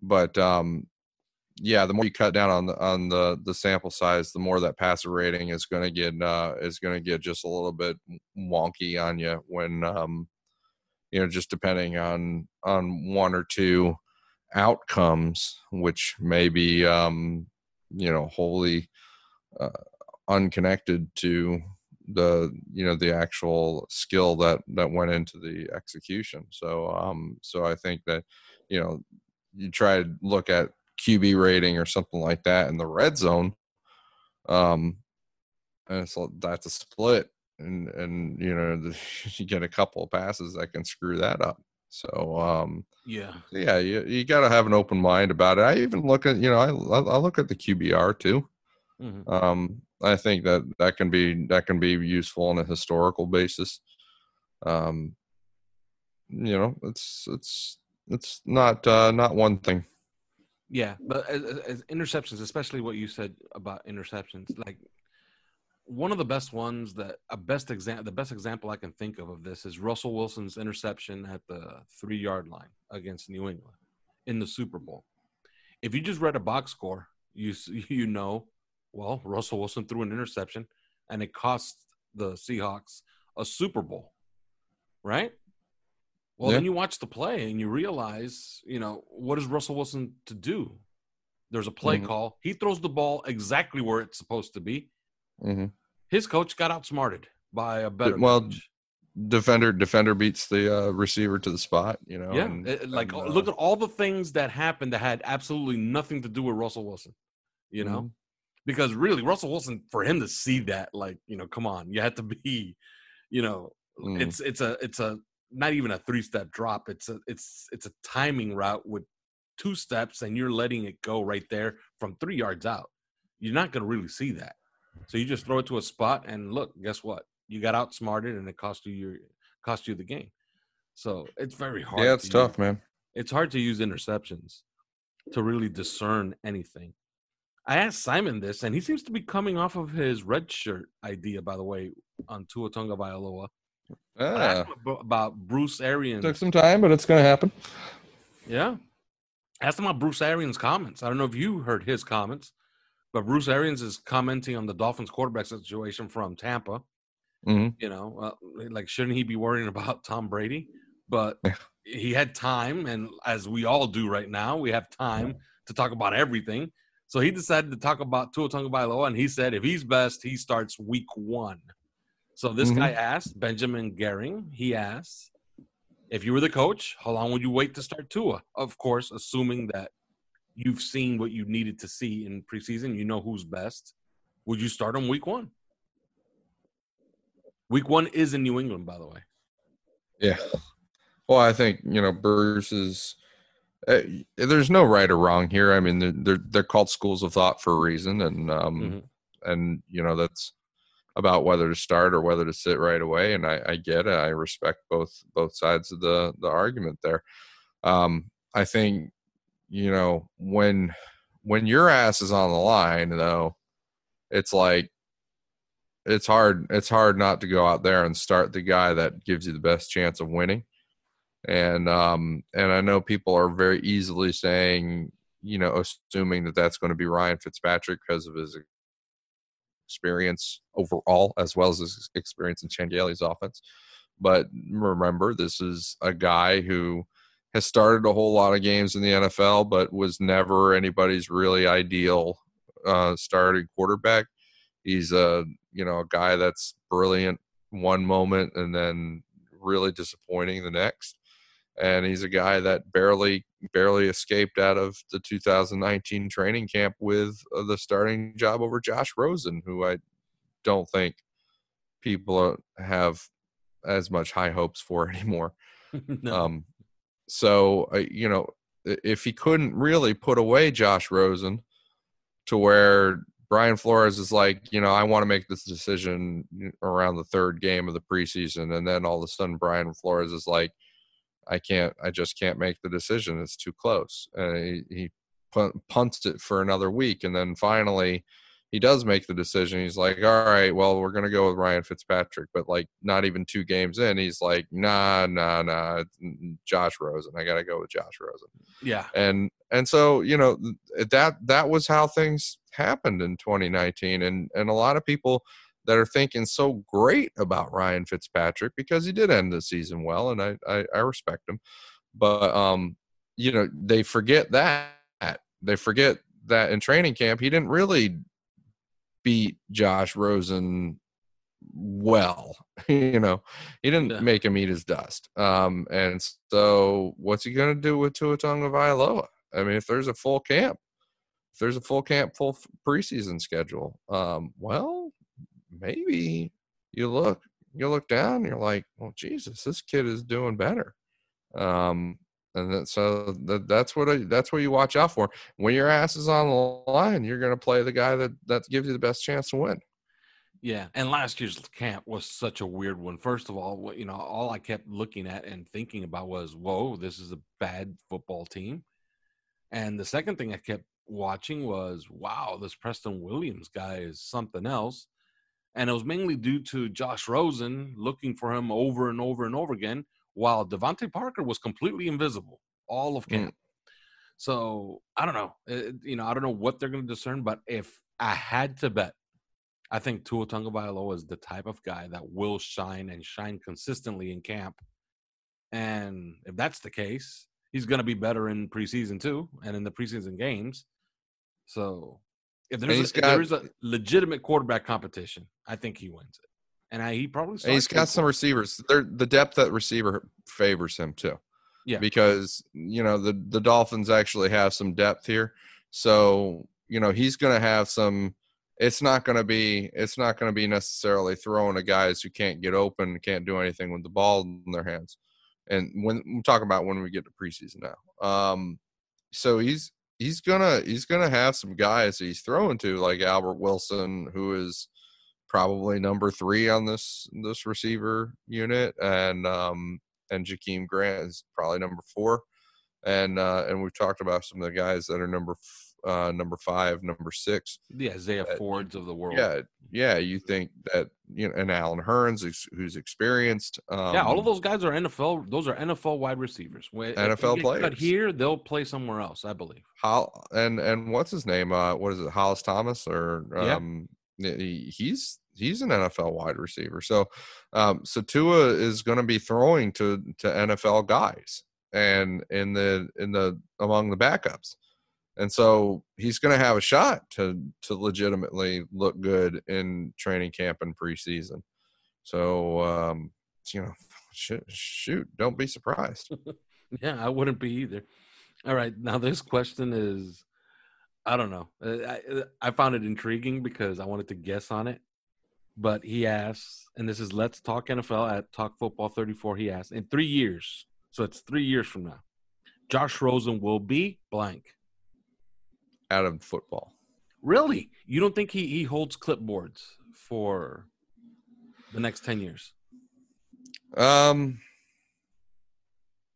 But um, yeah, the more you cut down on the on the the sample size, the more that passer rating is going to get uh, is going to get just a little bit wonky on you when um, you know just depending on on one or two outcomes, which may be um, you know wholly uh, unconnected to the you know the actual skill that that went into the execution. So um, so I think that you know you try to look at QB rating or something like that in the red zone. Um, and so that's a split, and and you know the, you get a couple of passes that can screw that up. So um, yeah, yeah, you you got to have an open mind about it. I even look at you know I I look at the QBR too. Mm-hmm. Um, I think that that can be that can be useful on a historical basis. Um, you know, it's it's it's not uh, not one thing. Yeah, but as, as, interceptions, especially what you said about interceptions, like one of the best ones that a best example, the best example I can think of of this is Russell Wilson's interception at the three yard line against New England in the Super Bowl. If you just read a box score, you you know, well, Russell Wilson threw an interception, and it cost the Seahawks a Super Bowl, right? Well, yeah. then you watch the play and you realize, you know, what is Russell Wilson to do? There's a play mm-hmm. call. He throws the ball exactly where it's supposed to be. Mm-hmm. His coach got outsmarted by a better. Well, coach. defender defender beats the uh, receiver to the spot. You know, yeah. And, it, like and, uh, look at all the things that happened that had absolutely nothing to do with Russell Wilson. You know, mm-hmm. because really Russell Wilson for him to see that, like, you know, come on, you had to be, you know, mm. it's it's a it's a not even a three step drop. It's a it's it's a timing route with two steps, and you're letting it go right there from three yards out. You're not going to really see that. So you just throw it to a spot, and look, guess what? You got outsmarted, and it cost you your cost you the game. So it's very hard. Yeah, it's to tough, use. man. It's hard to use interceptions to really discern anything. I asked Simon this, and he seems to be coming off of his red shirt idea, by the way, on Tua Tagovailoa. Ah. about Bruce Arians. Took some time, but it's going to happen. Yeah. Ask him about Bruce Arians' comments. I don't know if you heard his comments, but Bruce Arians is commenting on the Dolphins quarterback situation from Tampa. Mm-hmm. You know, uh, like, shouldn't he be worrying about Tom Brady? But he had time, and as we all do right now, we have time to talk about everything. So he decided to talk about Tua Tagovailoa, and he said if he's best, he starts week one. So this mm-hmm. guy asked Benjamin Gehring. He asked, if you were the coach, how long would you wait to start Tua? Of course, assuming that you've seen what you needed to see in preseason, you know who's best. Would you start him week one? Week one is in New England, by the way. Yeah. Well, I think you know Bruce is uh, there's no right or wrong here. I mean, they're, they're, they're called schools of thought for a reason, and um, mm-hmm. and you know that's about whether to start or whether to sit right away. And I, I get it. I respect both both sides of the the argument there. Um, I think you know when when your ass is on the line, though, it's like it's hard it's hard not to go out there and start the guy that gives you the best chance of winning. And um and i know people are very easily saying you know assuming that that's going to be ryan fitzpatrick because of his experience overall as well as his experience in Chan Gailey's offense. But remember this is a guy who has started a whole lot of games in the NFL but was never anybody's really ideal uh starting quarterback he's a you know a guy that's brilliant one moment and then really disappointing the next and he's a guy that barely barely escaped out of the 2019 training camp with uh, the starting job over Josh Rosen, who I don't think people have as much high hopes for anymore. no. Um, so uh, you know, if he couldn't really put away Josh Rosen to where Brian Flores is like, you know, I want to make this decision around the third game of the preseason, and then all of a sudden Brian Flores is like, I can't, I just can't make the decision. It's too close. And he, he punts it for another week, and then finally he does make the decision. He's like, all right, well, we're gonna go with Ryan Fitzpatrick, but like not even two games in, he's like, nah, nah, nah, Josh Rosen. I gotta go with Josh Rosen. Yeah. And and so you know that that was how things happened in 2019, and and a lot of people that are thinking so great about Ryan Fitzpatrick because he did end the season well, and I I, I respect him, but um, you know they forget that they forget that in training camp he didn't really beat Josh Rosen well. you know, he didn't yeah. make him eat his dust. Um, and so what's he going to do with Tua Tagovailoa? I mean, if there's a full camp, if there's a full camp, full preseason schedule, um, well, maybe you look, you look down, you're like, well, Jesus, this kid is doing better. Um, and that, so that, that's what I, that's what you watch out for. When your ass is on the line, you're going to play the guy that that gives you the best chance to win. Yeah, and last year's camp was such a weird one. First of all, you know, all I kept looking at and thinking about was, "Whoa, this is a bad football team." And the second thing I kept watching was, "Wow, this Preston Williams guy is something else." And it was mainly due to Josh Rosen looking for him over and over and over again, while DeVante Parker was completely invisible all of camp. Mm. So I don't know. It, you know, I don't know what they're going to discern, but if I had to bet, I think Tua Tagovailoa is the type of guy that will shine and shine consistently in camp. And if that's the case, he's going to be better in preseason too, and in the preseason games. So if there's, a, got, if there's a legitimate quarterback competition, I think he wins it and I, he probably he's got some receivers. They're, the depth at receiver favors him too. Yeah, because you know the the Dolphins actually have some depth here, so you know he's going to have some. It's not going to be it's not going to be necessarily throwing to guys who can't get open, can't do anything with the ball in their hands. And when I'm talking about when we get to preseason now, um, so he's he's gonna he's gonna have some guys he's throwing to like Albert Wilson, who is probably number three on this this receiver unit, and um, and Jakeem Grant is probably number four, and uh, and we've talked about some of the guys that are number uh, number five, number six. The Isaiah that, Fords of the world. Yeah, yeah. You think that you know, and Allen Hurns, who's experienced. Um, yeah, all of those guys are NFL. Those are NFL wide receivers. When, NFL players. But here, they'll play somewhere else, I believe. How and and what's his name? Uh, what is it? Hollis Thomas or um, he's he's an NFL wide receiver. So um, so Tua is going to be throwing to to NFL guys and in the in the among the backups. And so he's going to have a shot to to legitimately look good in training camp and preseason. So um, you know, shoot, shoot, don't be surprised. yeah, I wouldn't be either. All right, now this question is I don't know. I, I found it intriguing because I wanted to guess on it. But he asks, and this is Let's Talk NFL at Talk Football 34. He asks, in three years, so it's three years from now, Josh Rosen will be blank. out of football. Really? You don't think he, he holds clipboards for the next 10 years? Um,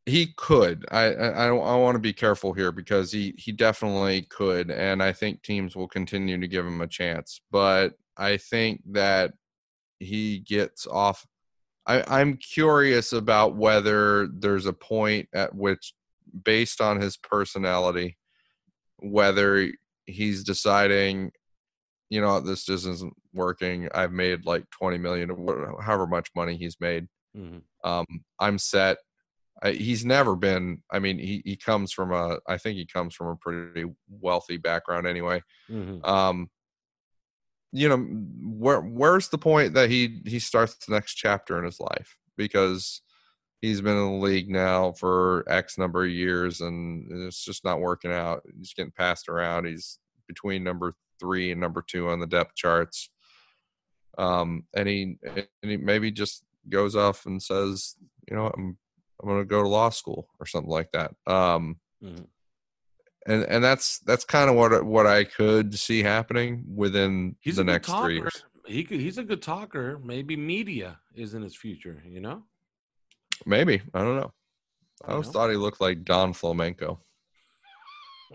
he could. I I I, I want to be careful here because he he definitely could, and I think teams will continue to give him a chance. But I think that he gets off. I, I'm curious about whether there's a point at which, based on his personality, whether he's deciding, you know, this just isn't working. I've made like 20 million, or however much money he's made Mm-hmm. um, I'm set. He's never been. I mean, he he comes from a. I think he comes from a pretty wealthy background anyway. Mm-hmm. Um, you know, where where's the point that he he starts the next chapter in his life because he's been in the league now for X number of years and it's just not working out. He's getting passed around. He's between number three and number two on the depth charts. Um, and he and he maybe just goes off and says, you know, I'm I'm going to go to law school or something like that. Um, Mhm. and and that's that's kind of what what I could see happening within He's the next three years. He could, he's a good talker. Maybe media is in his future, you know? Maybe I don't know. I always thought he looked like Don Flamenco.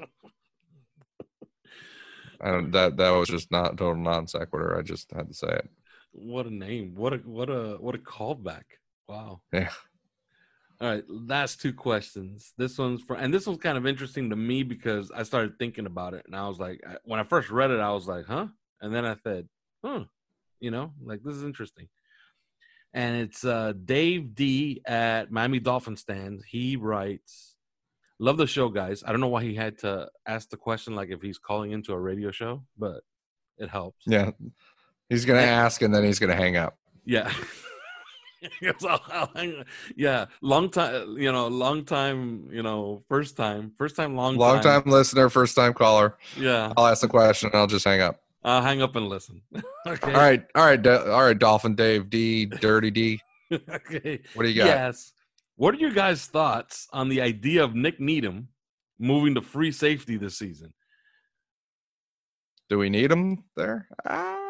I don't that that was just not total non sequitur. I just had to say it. What a name. What a what a what a callback. Wow. Yeah. All right, last two questions. This one's for, and this was kind of interesting to me because I started thinking about it, and I was like, I- when I first read it, I was like, huh, and then I said, huh, you know, like this is interesting. And it's uh Dave D at Miami Dolphin Stands. He writes, "Love the show, guys. I don't know why he had to ask the question like if he's calling into a radio show, but it helps. Yeah. He's gonna ask and then he's gonna hang up. Yeah. Yes, I'll- I'll hang- yeah, long time, you know, long time, you know, first time, first time, long, Long time listener, first time caller. Yeah, I'll ask the question and I'll just hang up. I'll hang up and listen. okay. All right, all right, all right, Dolphin Dave D, Dirty D. okay. What do you got? Yes. What are your guys' thoughts on the idea of Nik Needham moving to free safety this season? Do we need him there? Ah,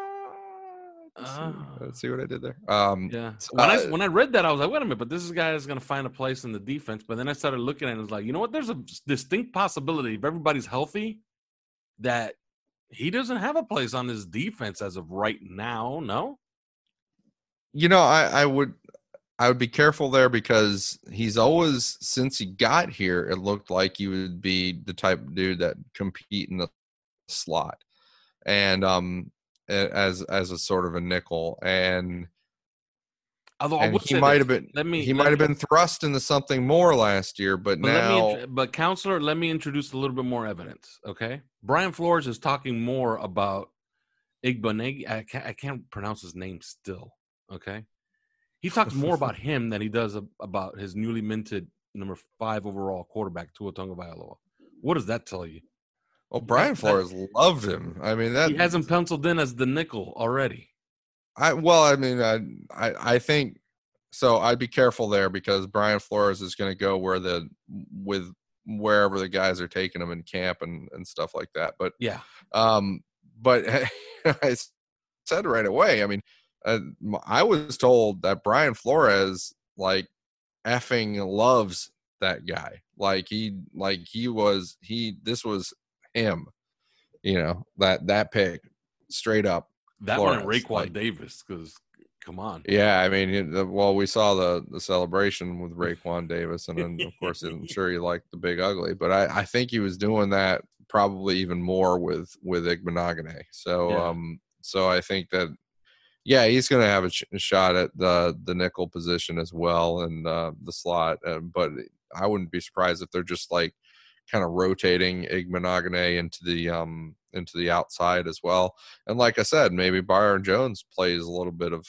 let's, see, Ah. let's see what I did there. Um, Yeah. So, When I uh, when I read that, I was like, wait a minute, but this guy is going to find a place in the defense. But then I started looking at it and was like, you know what? There's a distinct possibility if everybody's healthy that he doesn't have a place on this defense as of right now. No. you know, I, I would I would be careful there because he's always since he got here, it looked like he would be the type of dude that compete in the slot. And um as as a sort of a nickel. And Although and would he might this. have been Let me. he let might have been thrust into something more last year, but But, let now me, but counselor, let me introduce a little bit more evidence. Okay, Brian Flores is talking more about Igbanegi. I can't, I can't pronounce his name still. Okay, he talks more about him than he does about his newly minted number five overall quarterback Tua Tagovailoa. What does that tell you? Well, Brian Flores loved him. I mean that He has him penciled in as the nickel already. I well, I mean, I I, I think so. I'd be careful there because Brian Flores is going to go where the with wherever the guys are taking him in camp and and stuff like that. But Yeah, um, but I said right away. I mean, uh, I was told that Brian Flores like effing loves that guy. Like he like he was he this was him. You know that that pick straight up. that one Raekwon like- Davis. Because come on, Yeah, I mean, well, we saw the the celebration with Raekwon Davis, and then of course, I'm sure he liked the big ugly, but I, I think he was doing that probably even more with with Igbinoghene. So, Yeah. um, so I think that yeah, he's going to have a, sh- a shot at the the nickel position as well and uh, the slot, uh, but I wouldn't be surprised if they're just like kind of rotating Igbinoghene into the um into the outside as well. And like I said, maybe Byron Jones plays a little bit of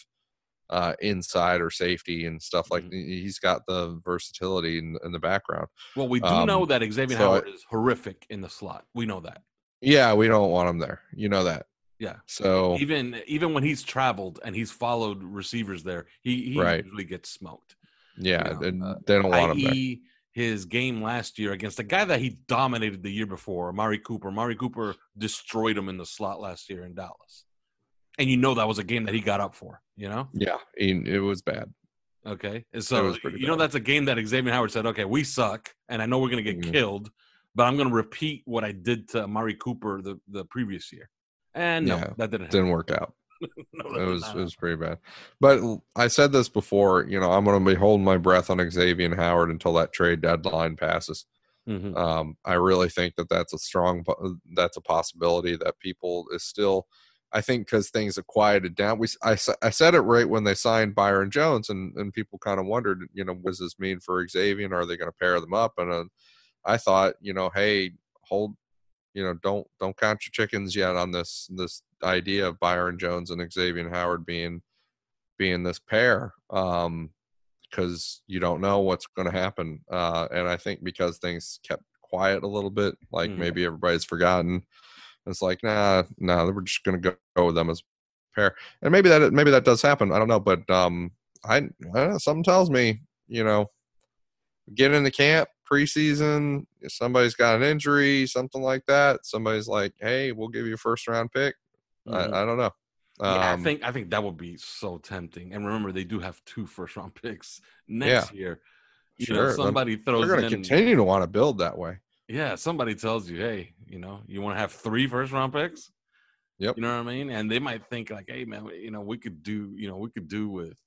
uh, inside or safety and stuff like. He's got the versatility in, in the background. well, we do Um, know that Xavier so I- Howard is horrific in the slot. We know that. Yeah, we don't want him there. You know that. Yeah. So even even when he's traveled and he's followed receivers there, he, he Right. usually gets smoked. yeah, you know, and uh, they don't want him there. His game last year against a guy that he dominated the year before, Amari Cooper. Amari Cooper destroyed him in the slot last year in Dallas. And you know that was a game that he got up for, you know? Yeah, it was bad. Okay. And so, you know, that's a game that Xavier Howard said, okay, we suck, and I know we're going to get mm-hmm. killed, but I'm going to repeat what I did to Amari Cooper the, the previous year. And no, yeah, that didn't didn't work out. no, it was it was pretty bad. But I said this before, you know, I'm going to be holding my breath on Xavier Howard until that trade deadline passes. Mm-hmm. Um, I really think that that's a strong that's a possibility that people is still I think because things have quieted down. We I, I said it right when they signed Byron Jones, and and people kind of wondered, you know, what does this mean for Xavier? Are they going to pair them up? And uh, I thought, you know, hey, hold, you know, don't don't count your chickens yet on this this idea of Byron Jones and Xavier Howard being being this pair, um, because you don't know what's going to happen. Uh, and I think because things kept quiet a little bit, like mm-hmm. maybe everybody's forgotten it's like, nah, nah, we're just gonna go, go with them as pair. And maybe that maybe that does happen. I don't know, but um, I, I know, something tells me, you know, get into camp preseason. If somebody's got an injury, something like that. Somebody's like, hey, we'll give you a first round pick. Mm-hmm. I, I, don't know. Um, yeah, I think I think that would be so tempting. And remember, they do have two first round picks next yeah. year. You sure. Know, somebody throws. They're going to continue to want to build that way. Yeah, somebody tells you, hey, you know, you want to have three first round picks. Yep. You know what I mean? And they might think like, hey, man, you know, we could do, you know, we could do with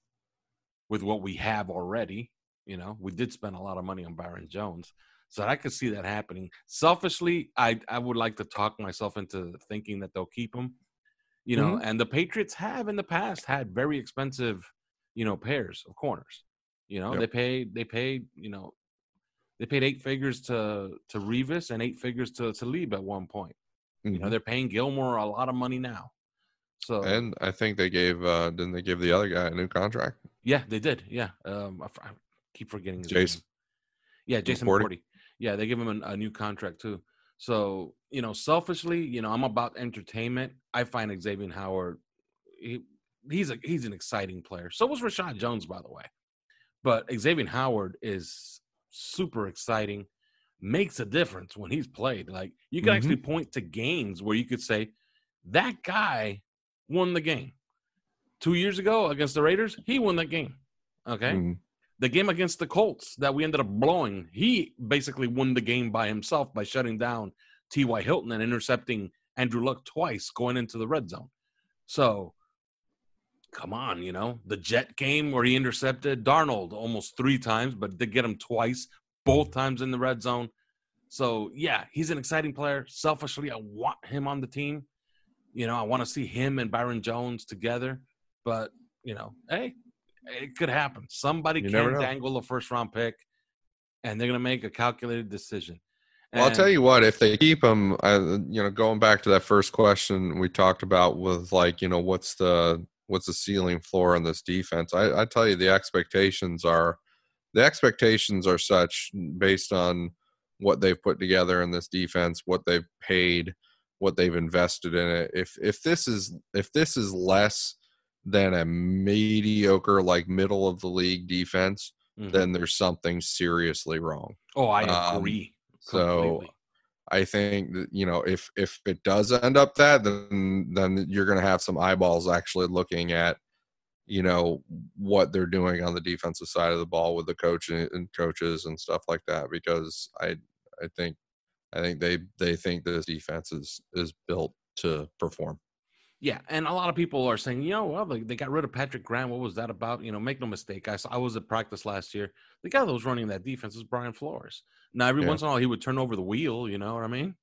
with what we have already. You know, we did spend a lot of money on Byron Jones. So I could see that happening. Selfishly, I I would like to talk myself into thinking that they'll keep him. You know, mm-hmm. and the Patriots have in the past had very expensive, you know, pairs of corners. You know, yep. they paid they paid, you know, they paid eight figures to to Revis and eight figures to Talib at one point. Mm-hmm. You know, mm-hmm. they're paying Gilmore a lot of money now. So and I think they gave uh didn't they give the other guy a new contract? Yeah, they did. Yeah, um, I, I keep forgetting Jason. Name. Yeah, Jason McCourty. Yeah, they give him a, a new contract too. So you know, selfishly, you know, I'm about entertainment. I find Xavier Howard, he, he's a he's an exciting player. So was Reshad Jones, by the way. But Xavier Howard is super exciting, makes a difference when he's played. Like you can mm-hmm. actually point to games where you could say that guy won the game. Two years ago against the Raiders, he won that game. Okay. Mm-hmm. The game against the Colts that we ended up blowing, he basically won the game by himself by shutting down T.Y. Hilton and intercepting Andrew Luck twice going into the red zone. So come on, you know, the Jet game where he intercepted Darnold almost three times, but did get him twice, both times in the red zone. So yeah, he's an exciting player. Selfishly, I want him on the team. You know, I want to see him and Byron Jones together. But you know, hey, it could happen. Somebody you can dangle a first round pick, and they're gonna make a calculated decision. Well, I'll tell you what, if they keep him, uh, you know, going back to that first question we talked about with like, you know, what's the what's the ceiling floor on this defense? I, I tell you, the expectations are the expectations are such based on what they've put together in this defense, what they've paid, what they've invested in it. If if this is if this is less than a mediocre, like middle of the league defense, mm-hmm. then there's something seriously wrong. Oh, I um, agree. So I think that you know if if it does end up that then then you're going to have some eyeballs actually looking at you know what they're doing on the defensive side of the ball with the coach and coaches and stuff like that because I I think I think they they think this defense is is built to perform. Yeah, and a lot of people are saying, you know, well, they, they got rid of Patrick Graham. What was that about? You know, make no mistake. I, I was at practice last year. The guy that was running that defense was Brian Flores. Now, every yeah. once in a while, he would turn over the wheel. You know what I mean?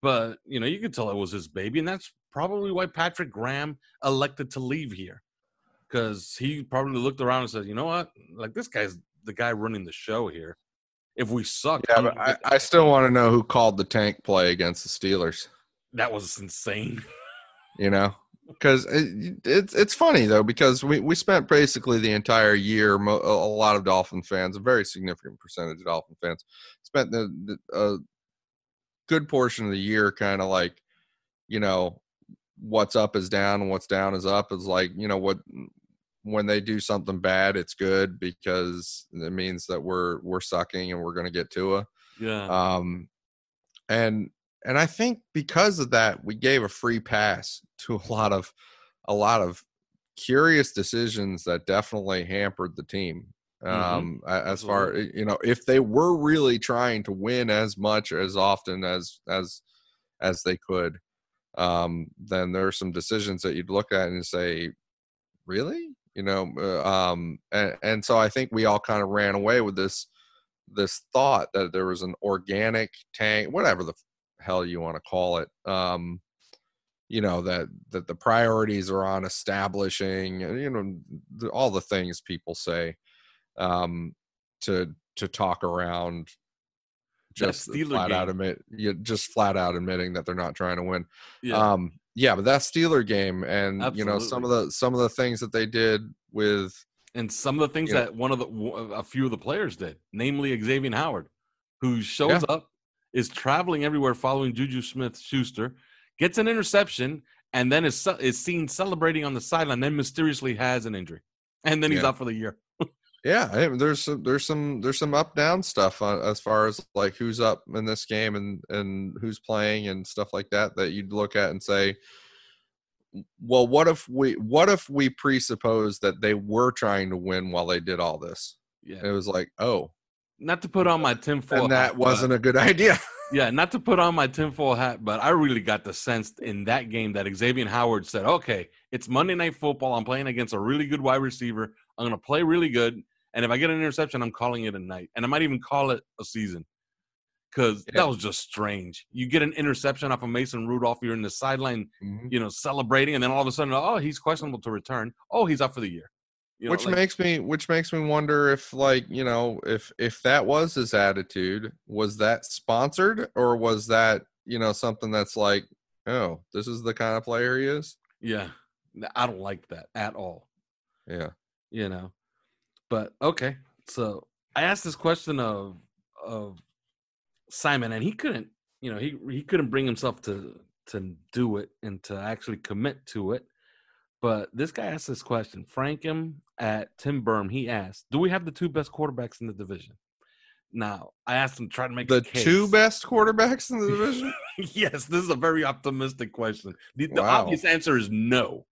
But you know, you could tell it was his baby, and that's probably why Patrick Graham elected to leave here, because he probably looked around and said, you know what, like this guy's the guy running the show here. If we suck, yeah, but I, I still want to know who called the tank play against the Steelers. That was insane. you know because it, it's it's funny though because we, we spent basically the entire year a lot of dolphin fans a very significant percentage of dolphin fans spent the, the a good portion of the year kind of like you know what's up is down and what's down is up is like you know what when they do something bad, it's good because it means that we're we're sucking and we're going to get to a. Yeah. Um, and and I think because of that, we gave a free pass to a lot of a lot of curious decisions that definitely hampered the team. Mhm. Um, a- as far you know, if they were really trying to win as much as often as as as they could, um, then there are some decisions that you'd look at and say, really, you know, uh, um, and and so I think we all kind of ran away with this this thought that there was an organic tank, whatever the hell you want to call it. Um, you know that that the priorities are on establishing, uh, you know, the, all the things people say um, to to talk around just flat out game. admit, you just flat out admitting that they're not trying to win. yeah. Um, yeah, but that Steeler game, and you know some of the some of the things that they did with and some of the things Yeah. that one of the a few of the players did, namely Xavier Howard, who shows up, is traveling everywhere following Juju Smith Schuster, gets an interception, and then is is seen celebrating on the sideline, then mysteriously has an injury, and then he's Yeah. out for the year. Yeah, I mean, there's some there's some there's some up down stuff on, as far as like who's up in this game and and who's playing and stuff like that that you'd look at and say, well, what if we what if we presuppose that they were trying to win while they did all this? Yeah, It was like, oh, not to put on my tinfoil and and that but- wasn't a good idea. Yeah, not to put on my tinfoil hat, but I really got the sense in that game that Xavier Howard said, okay, it's Monday Night Football. I'm playing against a really good wide receiver. I'm going to play really good. And if I get an interception, I'm calling it a night. And I might even call it a season because Yeah. that was just strange. You get an interception off of Mason Rudolph. You're in the sideline, Mhm. you know, celebrating. And then all of a sudden, oh, he's questionable to return. Oh, he's up for the year. You know, which like- makes me which makes me wonder if like you know if if that was his attitude was that sponsored or was that you know something that's like oh this is the kind of player he is yeah, I don't like that at all. yeah you know. But okay, so I asked this question of of Simon, and he couldn't, you know, he he couldn't bring himself to to do it and to actually commit to it. But this guy asked this question. Frankham at Tim Burm, he asked, "Do we have the two best quarterbacks in the division?" Now, I asked him to try to make the a case. two best quarterbacks in the division yes, this is a very optimistic question. The, the Wow. obvious answer is no.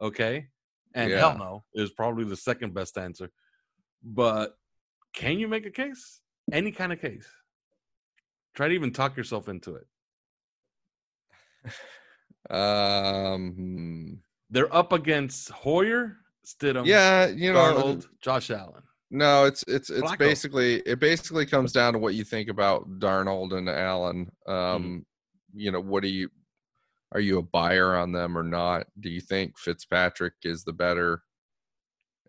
Okay. And hell no is probably the second best answer. But can you make a case? Any kind of case. Try to even talk yourself into it. um hmm. They're up against Hoyer, Stidham, yeah you know Darnold, Josh Allen. no it's it's it's Flacco. basically it basically comes down to what you think about darnold and allen um Mm-hmm. you know what do you are you a buyer on them or not do you think fitzpatrick is the better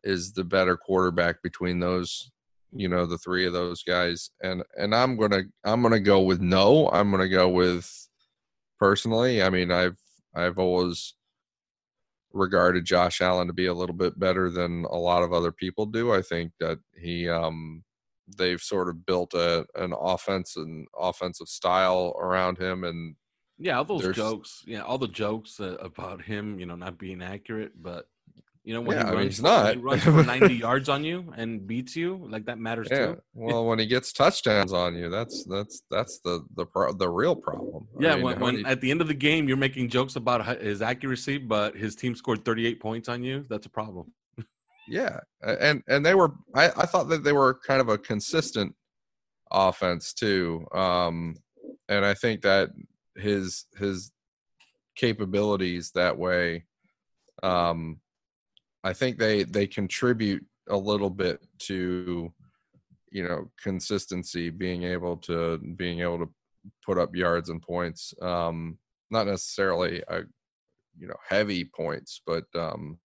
is the better quarterback between those you know the three of those guys and and i'm gonna i'm gonna go with no i'm gonna go with personally i mean i've i've always regarded josh allen to be a little bit better than a lot of other people do i think that he um they've sort of built a an offense and offensive style around him and Yeah, all those jokes. Yeah, all the jokes uh, about him, you know, not being accurate, but you know when Yeah, I he mean, runs, he's for, when he runs for 90 yards on you and beats you, like that matters yeah too. well when he gets touchdowns on you that's that's that's the the pro- the real problem I Yeah, mean, when, when many- at the end of the game you're making jokes about his accuracy, but his team scored 38 points on you, that's a problem. Yeah, and and they were. I, I thought that they were kind of a consistent offense too, um, and I think that his his capabilities that way. Um, I think they they contribute a little bit to you know consistency, being able to being able to put up yards and points. Um, not necessarily a you know heavy points, but um,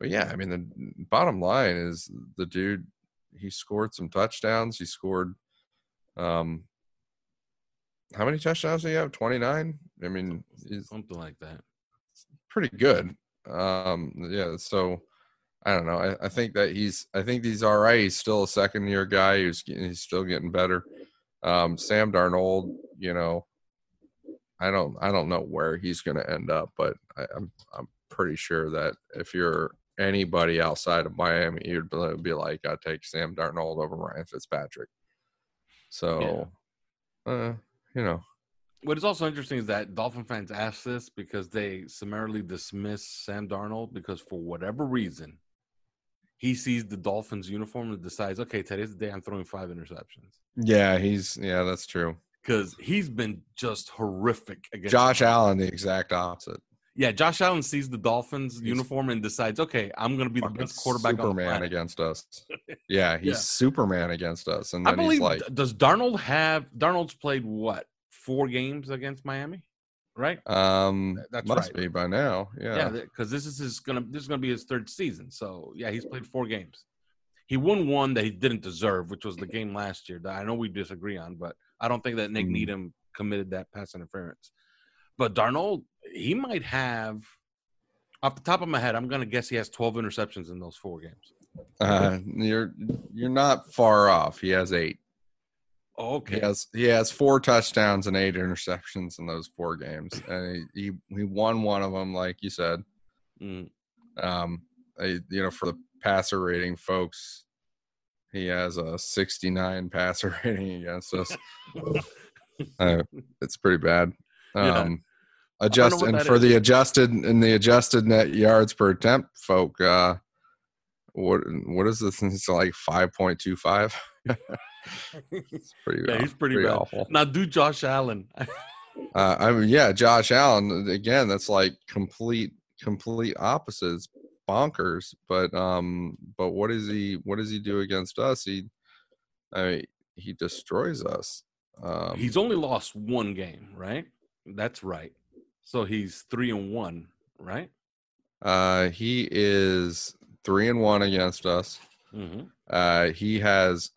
but yeah, I mean the bottom line is the dude he scored some touchdowns. He scored um how many touchdowns do you have? 29? I mean, Something like that. pretty good. Um yeah, so I don't know. I, I think that he's I think he's all right. He's still a second year guy. He's getting- he's still getting better. Um Sam Darnold, you know, I don't I don't know where he's going to end up, but I, I'm I'm pretty sure that if you're anybody outside of Miami, you'd be- like, I'd take Sam Darnold over Ryan Fitzpatrick. So, uh, you know, What is also interesting is that Dolphin fans ask this because they summarily dismiss Sam Darnold because for whatever reason, he sees the Dolphins uniform and decides, okay, today's the day I'm throwing five interceptions. yeah, he's yeah, that's true. Because he's been just horrific against Josh Allen, the exact opposite. Yeah, Josh Allen sees the Dolphins He's uniform and decides, okay, I'm going to be the best quarterback on the Superman against us. Yeah, he's Yeah. Superman against us, and I then believe. he's like, does Darnold have? Darnold's played what four games against Miami, right? um, that's must right. be by now. Yeah, Yeah, because this is his gonna this is gonna be his third season. So yeah, he's played four games. He won one that he didn't deserve, which was the game last year. That I know we disagree on, but I don't think that Nik Mhm. Needham committed that pass interference. But Darnold, he might have. Off the top of my head, I'm gonna guess he has 12 interceptions in those four games. uh, you're you're not far off. He has eight. Oh, okay. He has he has four touchdowns and eight interceptions in those four games, and he he, he won one of them, like you said. Mm. Um, I, you know, for the passer rating, folks, he has a 69 passer rating against us. Uh, it's pretty bad. Yeah. Um, know adjust and for is. the adjusted and the adjusted net yards per attempt, folk. Uh, what what is this? It's like 5.25. it's pretty. Yeah, he's aw- pretty bad. awful. Now do Josh Allen. Uh, I mean, yeah, Josh Allen again. That's like complete, complete opposites, bonkers. But um, but what does he? What does he do against us? He, I mean, he destroys us. Um, he's only lost one game, right? That's right. So he's three and one, right? uh, he is three and one against us. Mm-hmm. Uh, he has,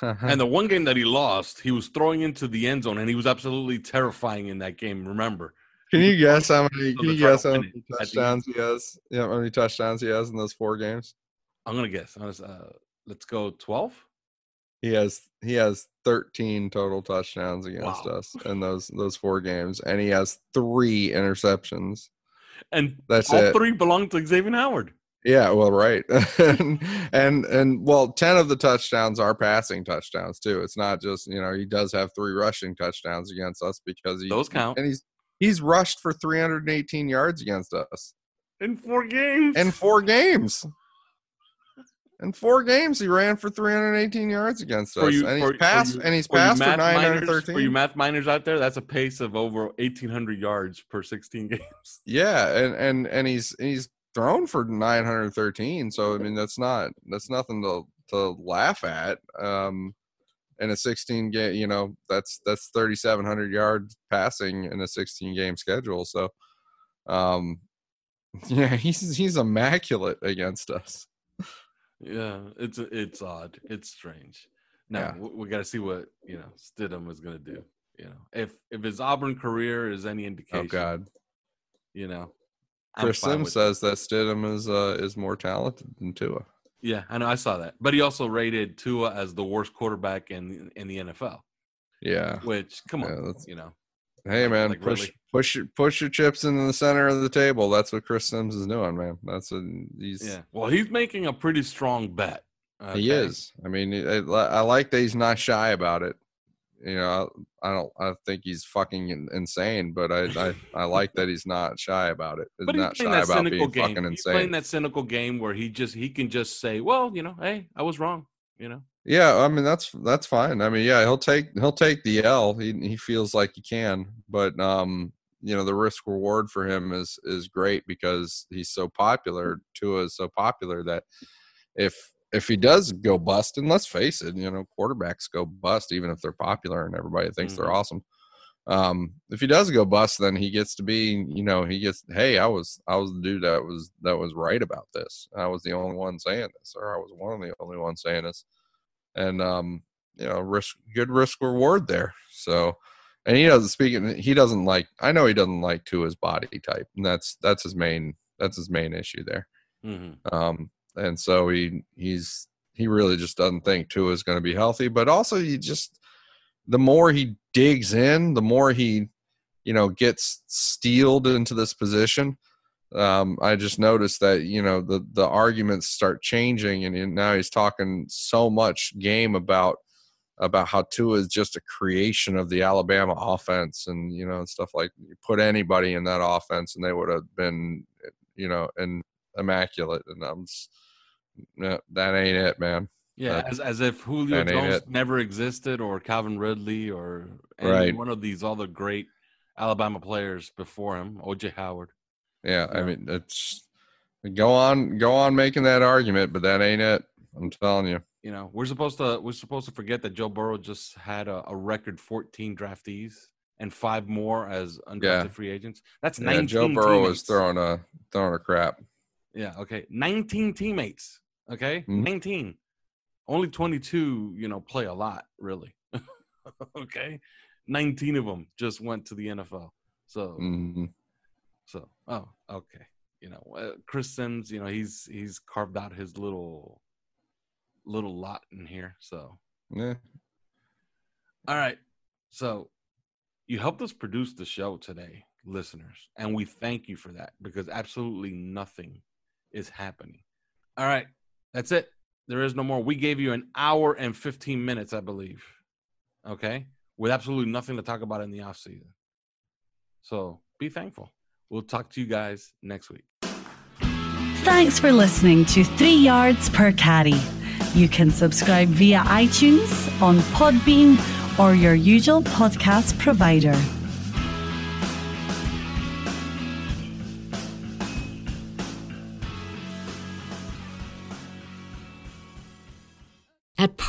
And the one game that he lost, he was throwing into the end zone, and he was absolutely terrifying in that game. Remember? can you guess how many? Can you guess how many it at the end. touchdowns he has? Yeah, how many touchdowns he has in those four games? I'm gonna guess. Uh, let's go twelve. He has he has 13 total touchdowns against Wow. us in those those four games, and he has three interceptions. And That's all it. three belong to Xavier Howard. Yeah, well, right, and, and and well, ten of the touchdowns are passing touchdowns too. It's not just you know he does have three rushing touchdowns against us because he Those count. and he's he's rushed for 318 yards against us In four games. in four games. In four games, he ran for 318 yards against us, For you- and he's for- for passed you- and he's for you passed for math minors, 913. For you math minors out there, that's a pace of over 1,800 yards per 16 games. Yeah, and and and he's he's thrown for 913. So I mean, that's not that's nothing to to laugh at. Um, in a 16 game, you know, that's that's 3,700 yards passing in a 16 game schedule. So, um, yeah, he's he's immaculate against us. Yeah, it's it's odd. It's strange. Now Yeah. we, we got to see what you know Stidham is going to do. You know, if if his Auburn career is any indication, Oh God, you know, I'm Chris Sims says that Stidham is uh is more talented than Tua. Yeah, I know. I saw that, but he also rated Tua as the worst quarterback in in the NFL. Yeah. Which, come Yeah, on, that's- you know, Hey man, like, push really? push your push your chips into the center of the table. That's what Chris Sims is doing, man. That's a he's yeah. Well, he's making a pretty strong bet. he is. I mean, I, I like that he's not shy about it. You know, I don't I think he's fucking insane, but I I, I like that he's not shy about it. He's But he's not shy that about cynical being game. fucking He's playing that cynical game where he just he can just say, "Well, you know, hey, I was wrong." You know, Yeah, I mean that's that's fine. I mean, yeah, he'll take he'll take the L. He he feels like he can, but um, you know, the risk reward for him is is great because he's so popular. Tua is so popular that if if he does go bust, and let's face it, you know, quarterbacks go bust even if they're popular and everybody thinks they're Mhm. awesome. Um, if he does go bust, then he gets to be, you know, he gets, hey, I was I was the dude that was that was right about this. I was the only one saying this, or I was one of the only ones saying this and um, you know, risk good risk reward there. So, and he doesn't speak. He doesn't like. I know he doesn't like to his body type, and that's that's his main that's his main issue there. hmm Um, and so he he's he really just doesn't think Tua is going to be healthy. But also, he just the more he digs in, the more he you know gets steeled into this position. um, I just noticed that you know the the arguments start changing, and now he's talking so much game about about how Tua is just a creation of the Alabama offense, and you know stuff like you put anybody in that offense, and they would have been you know and immaculate, and I'm just, yeah, that ain't it, man. Yeah, as, as if Julio Jones never existed, or Calvin Ridley, or any right. one of these other great Alabama players before him, OJ Howard. Yeah, I mean it's go on, go on making that argument, but that ain't it. I'm telling you. You know, we're supposed to we're supposed to forget that Joe Burrow just had a, a record 14 draftees and five more as undrafted yeah. free agents. That's yeah, 19. Joe Burrow teammates. is throwing a throwing a crap. Yeah. Okay. 19 teammates. Okay. Mm-hmm. 19. Only 22. You know, play a lot really. okay. 19 of them just went to the NFL. So. Mm-hmm so, oh, okay. You know, uh, Chris Sims, you know, he's he's carved out his little little lot in here. So, yeah. All right. So, you helped us produce the show today, listeners, and we thank you for that because absolutely nothing is happening. All right. That's it. There is no more. We gave you an hour and 15 minutes, I believe. Okay? With absolutely nothing to talk about in the off season. So, be thankful. We'll talk to you guys next week. Thanks for listening to Three Yards Per Carry. You can subscribe via iTunes, on Podbean, or your usual podcast provider.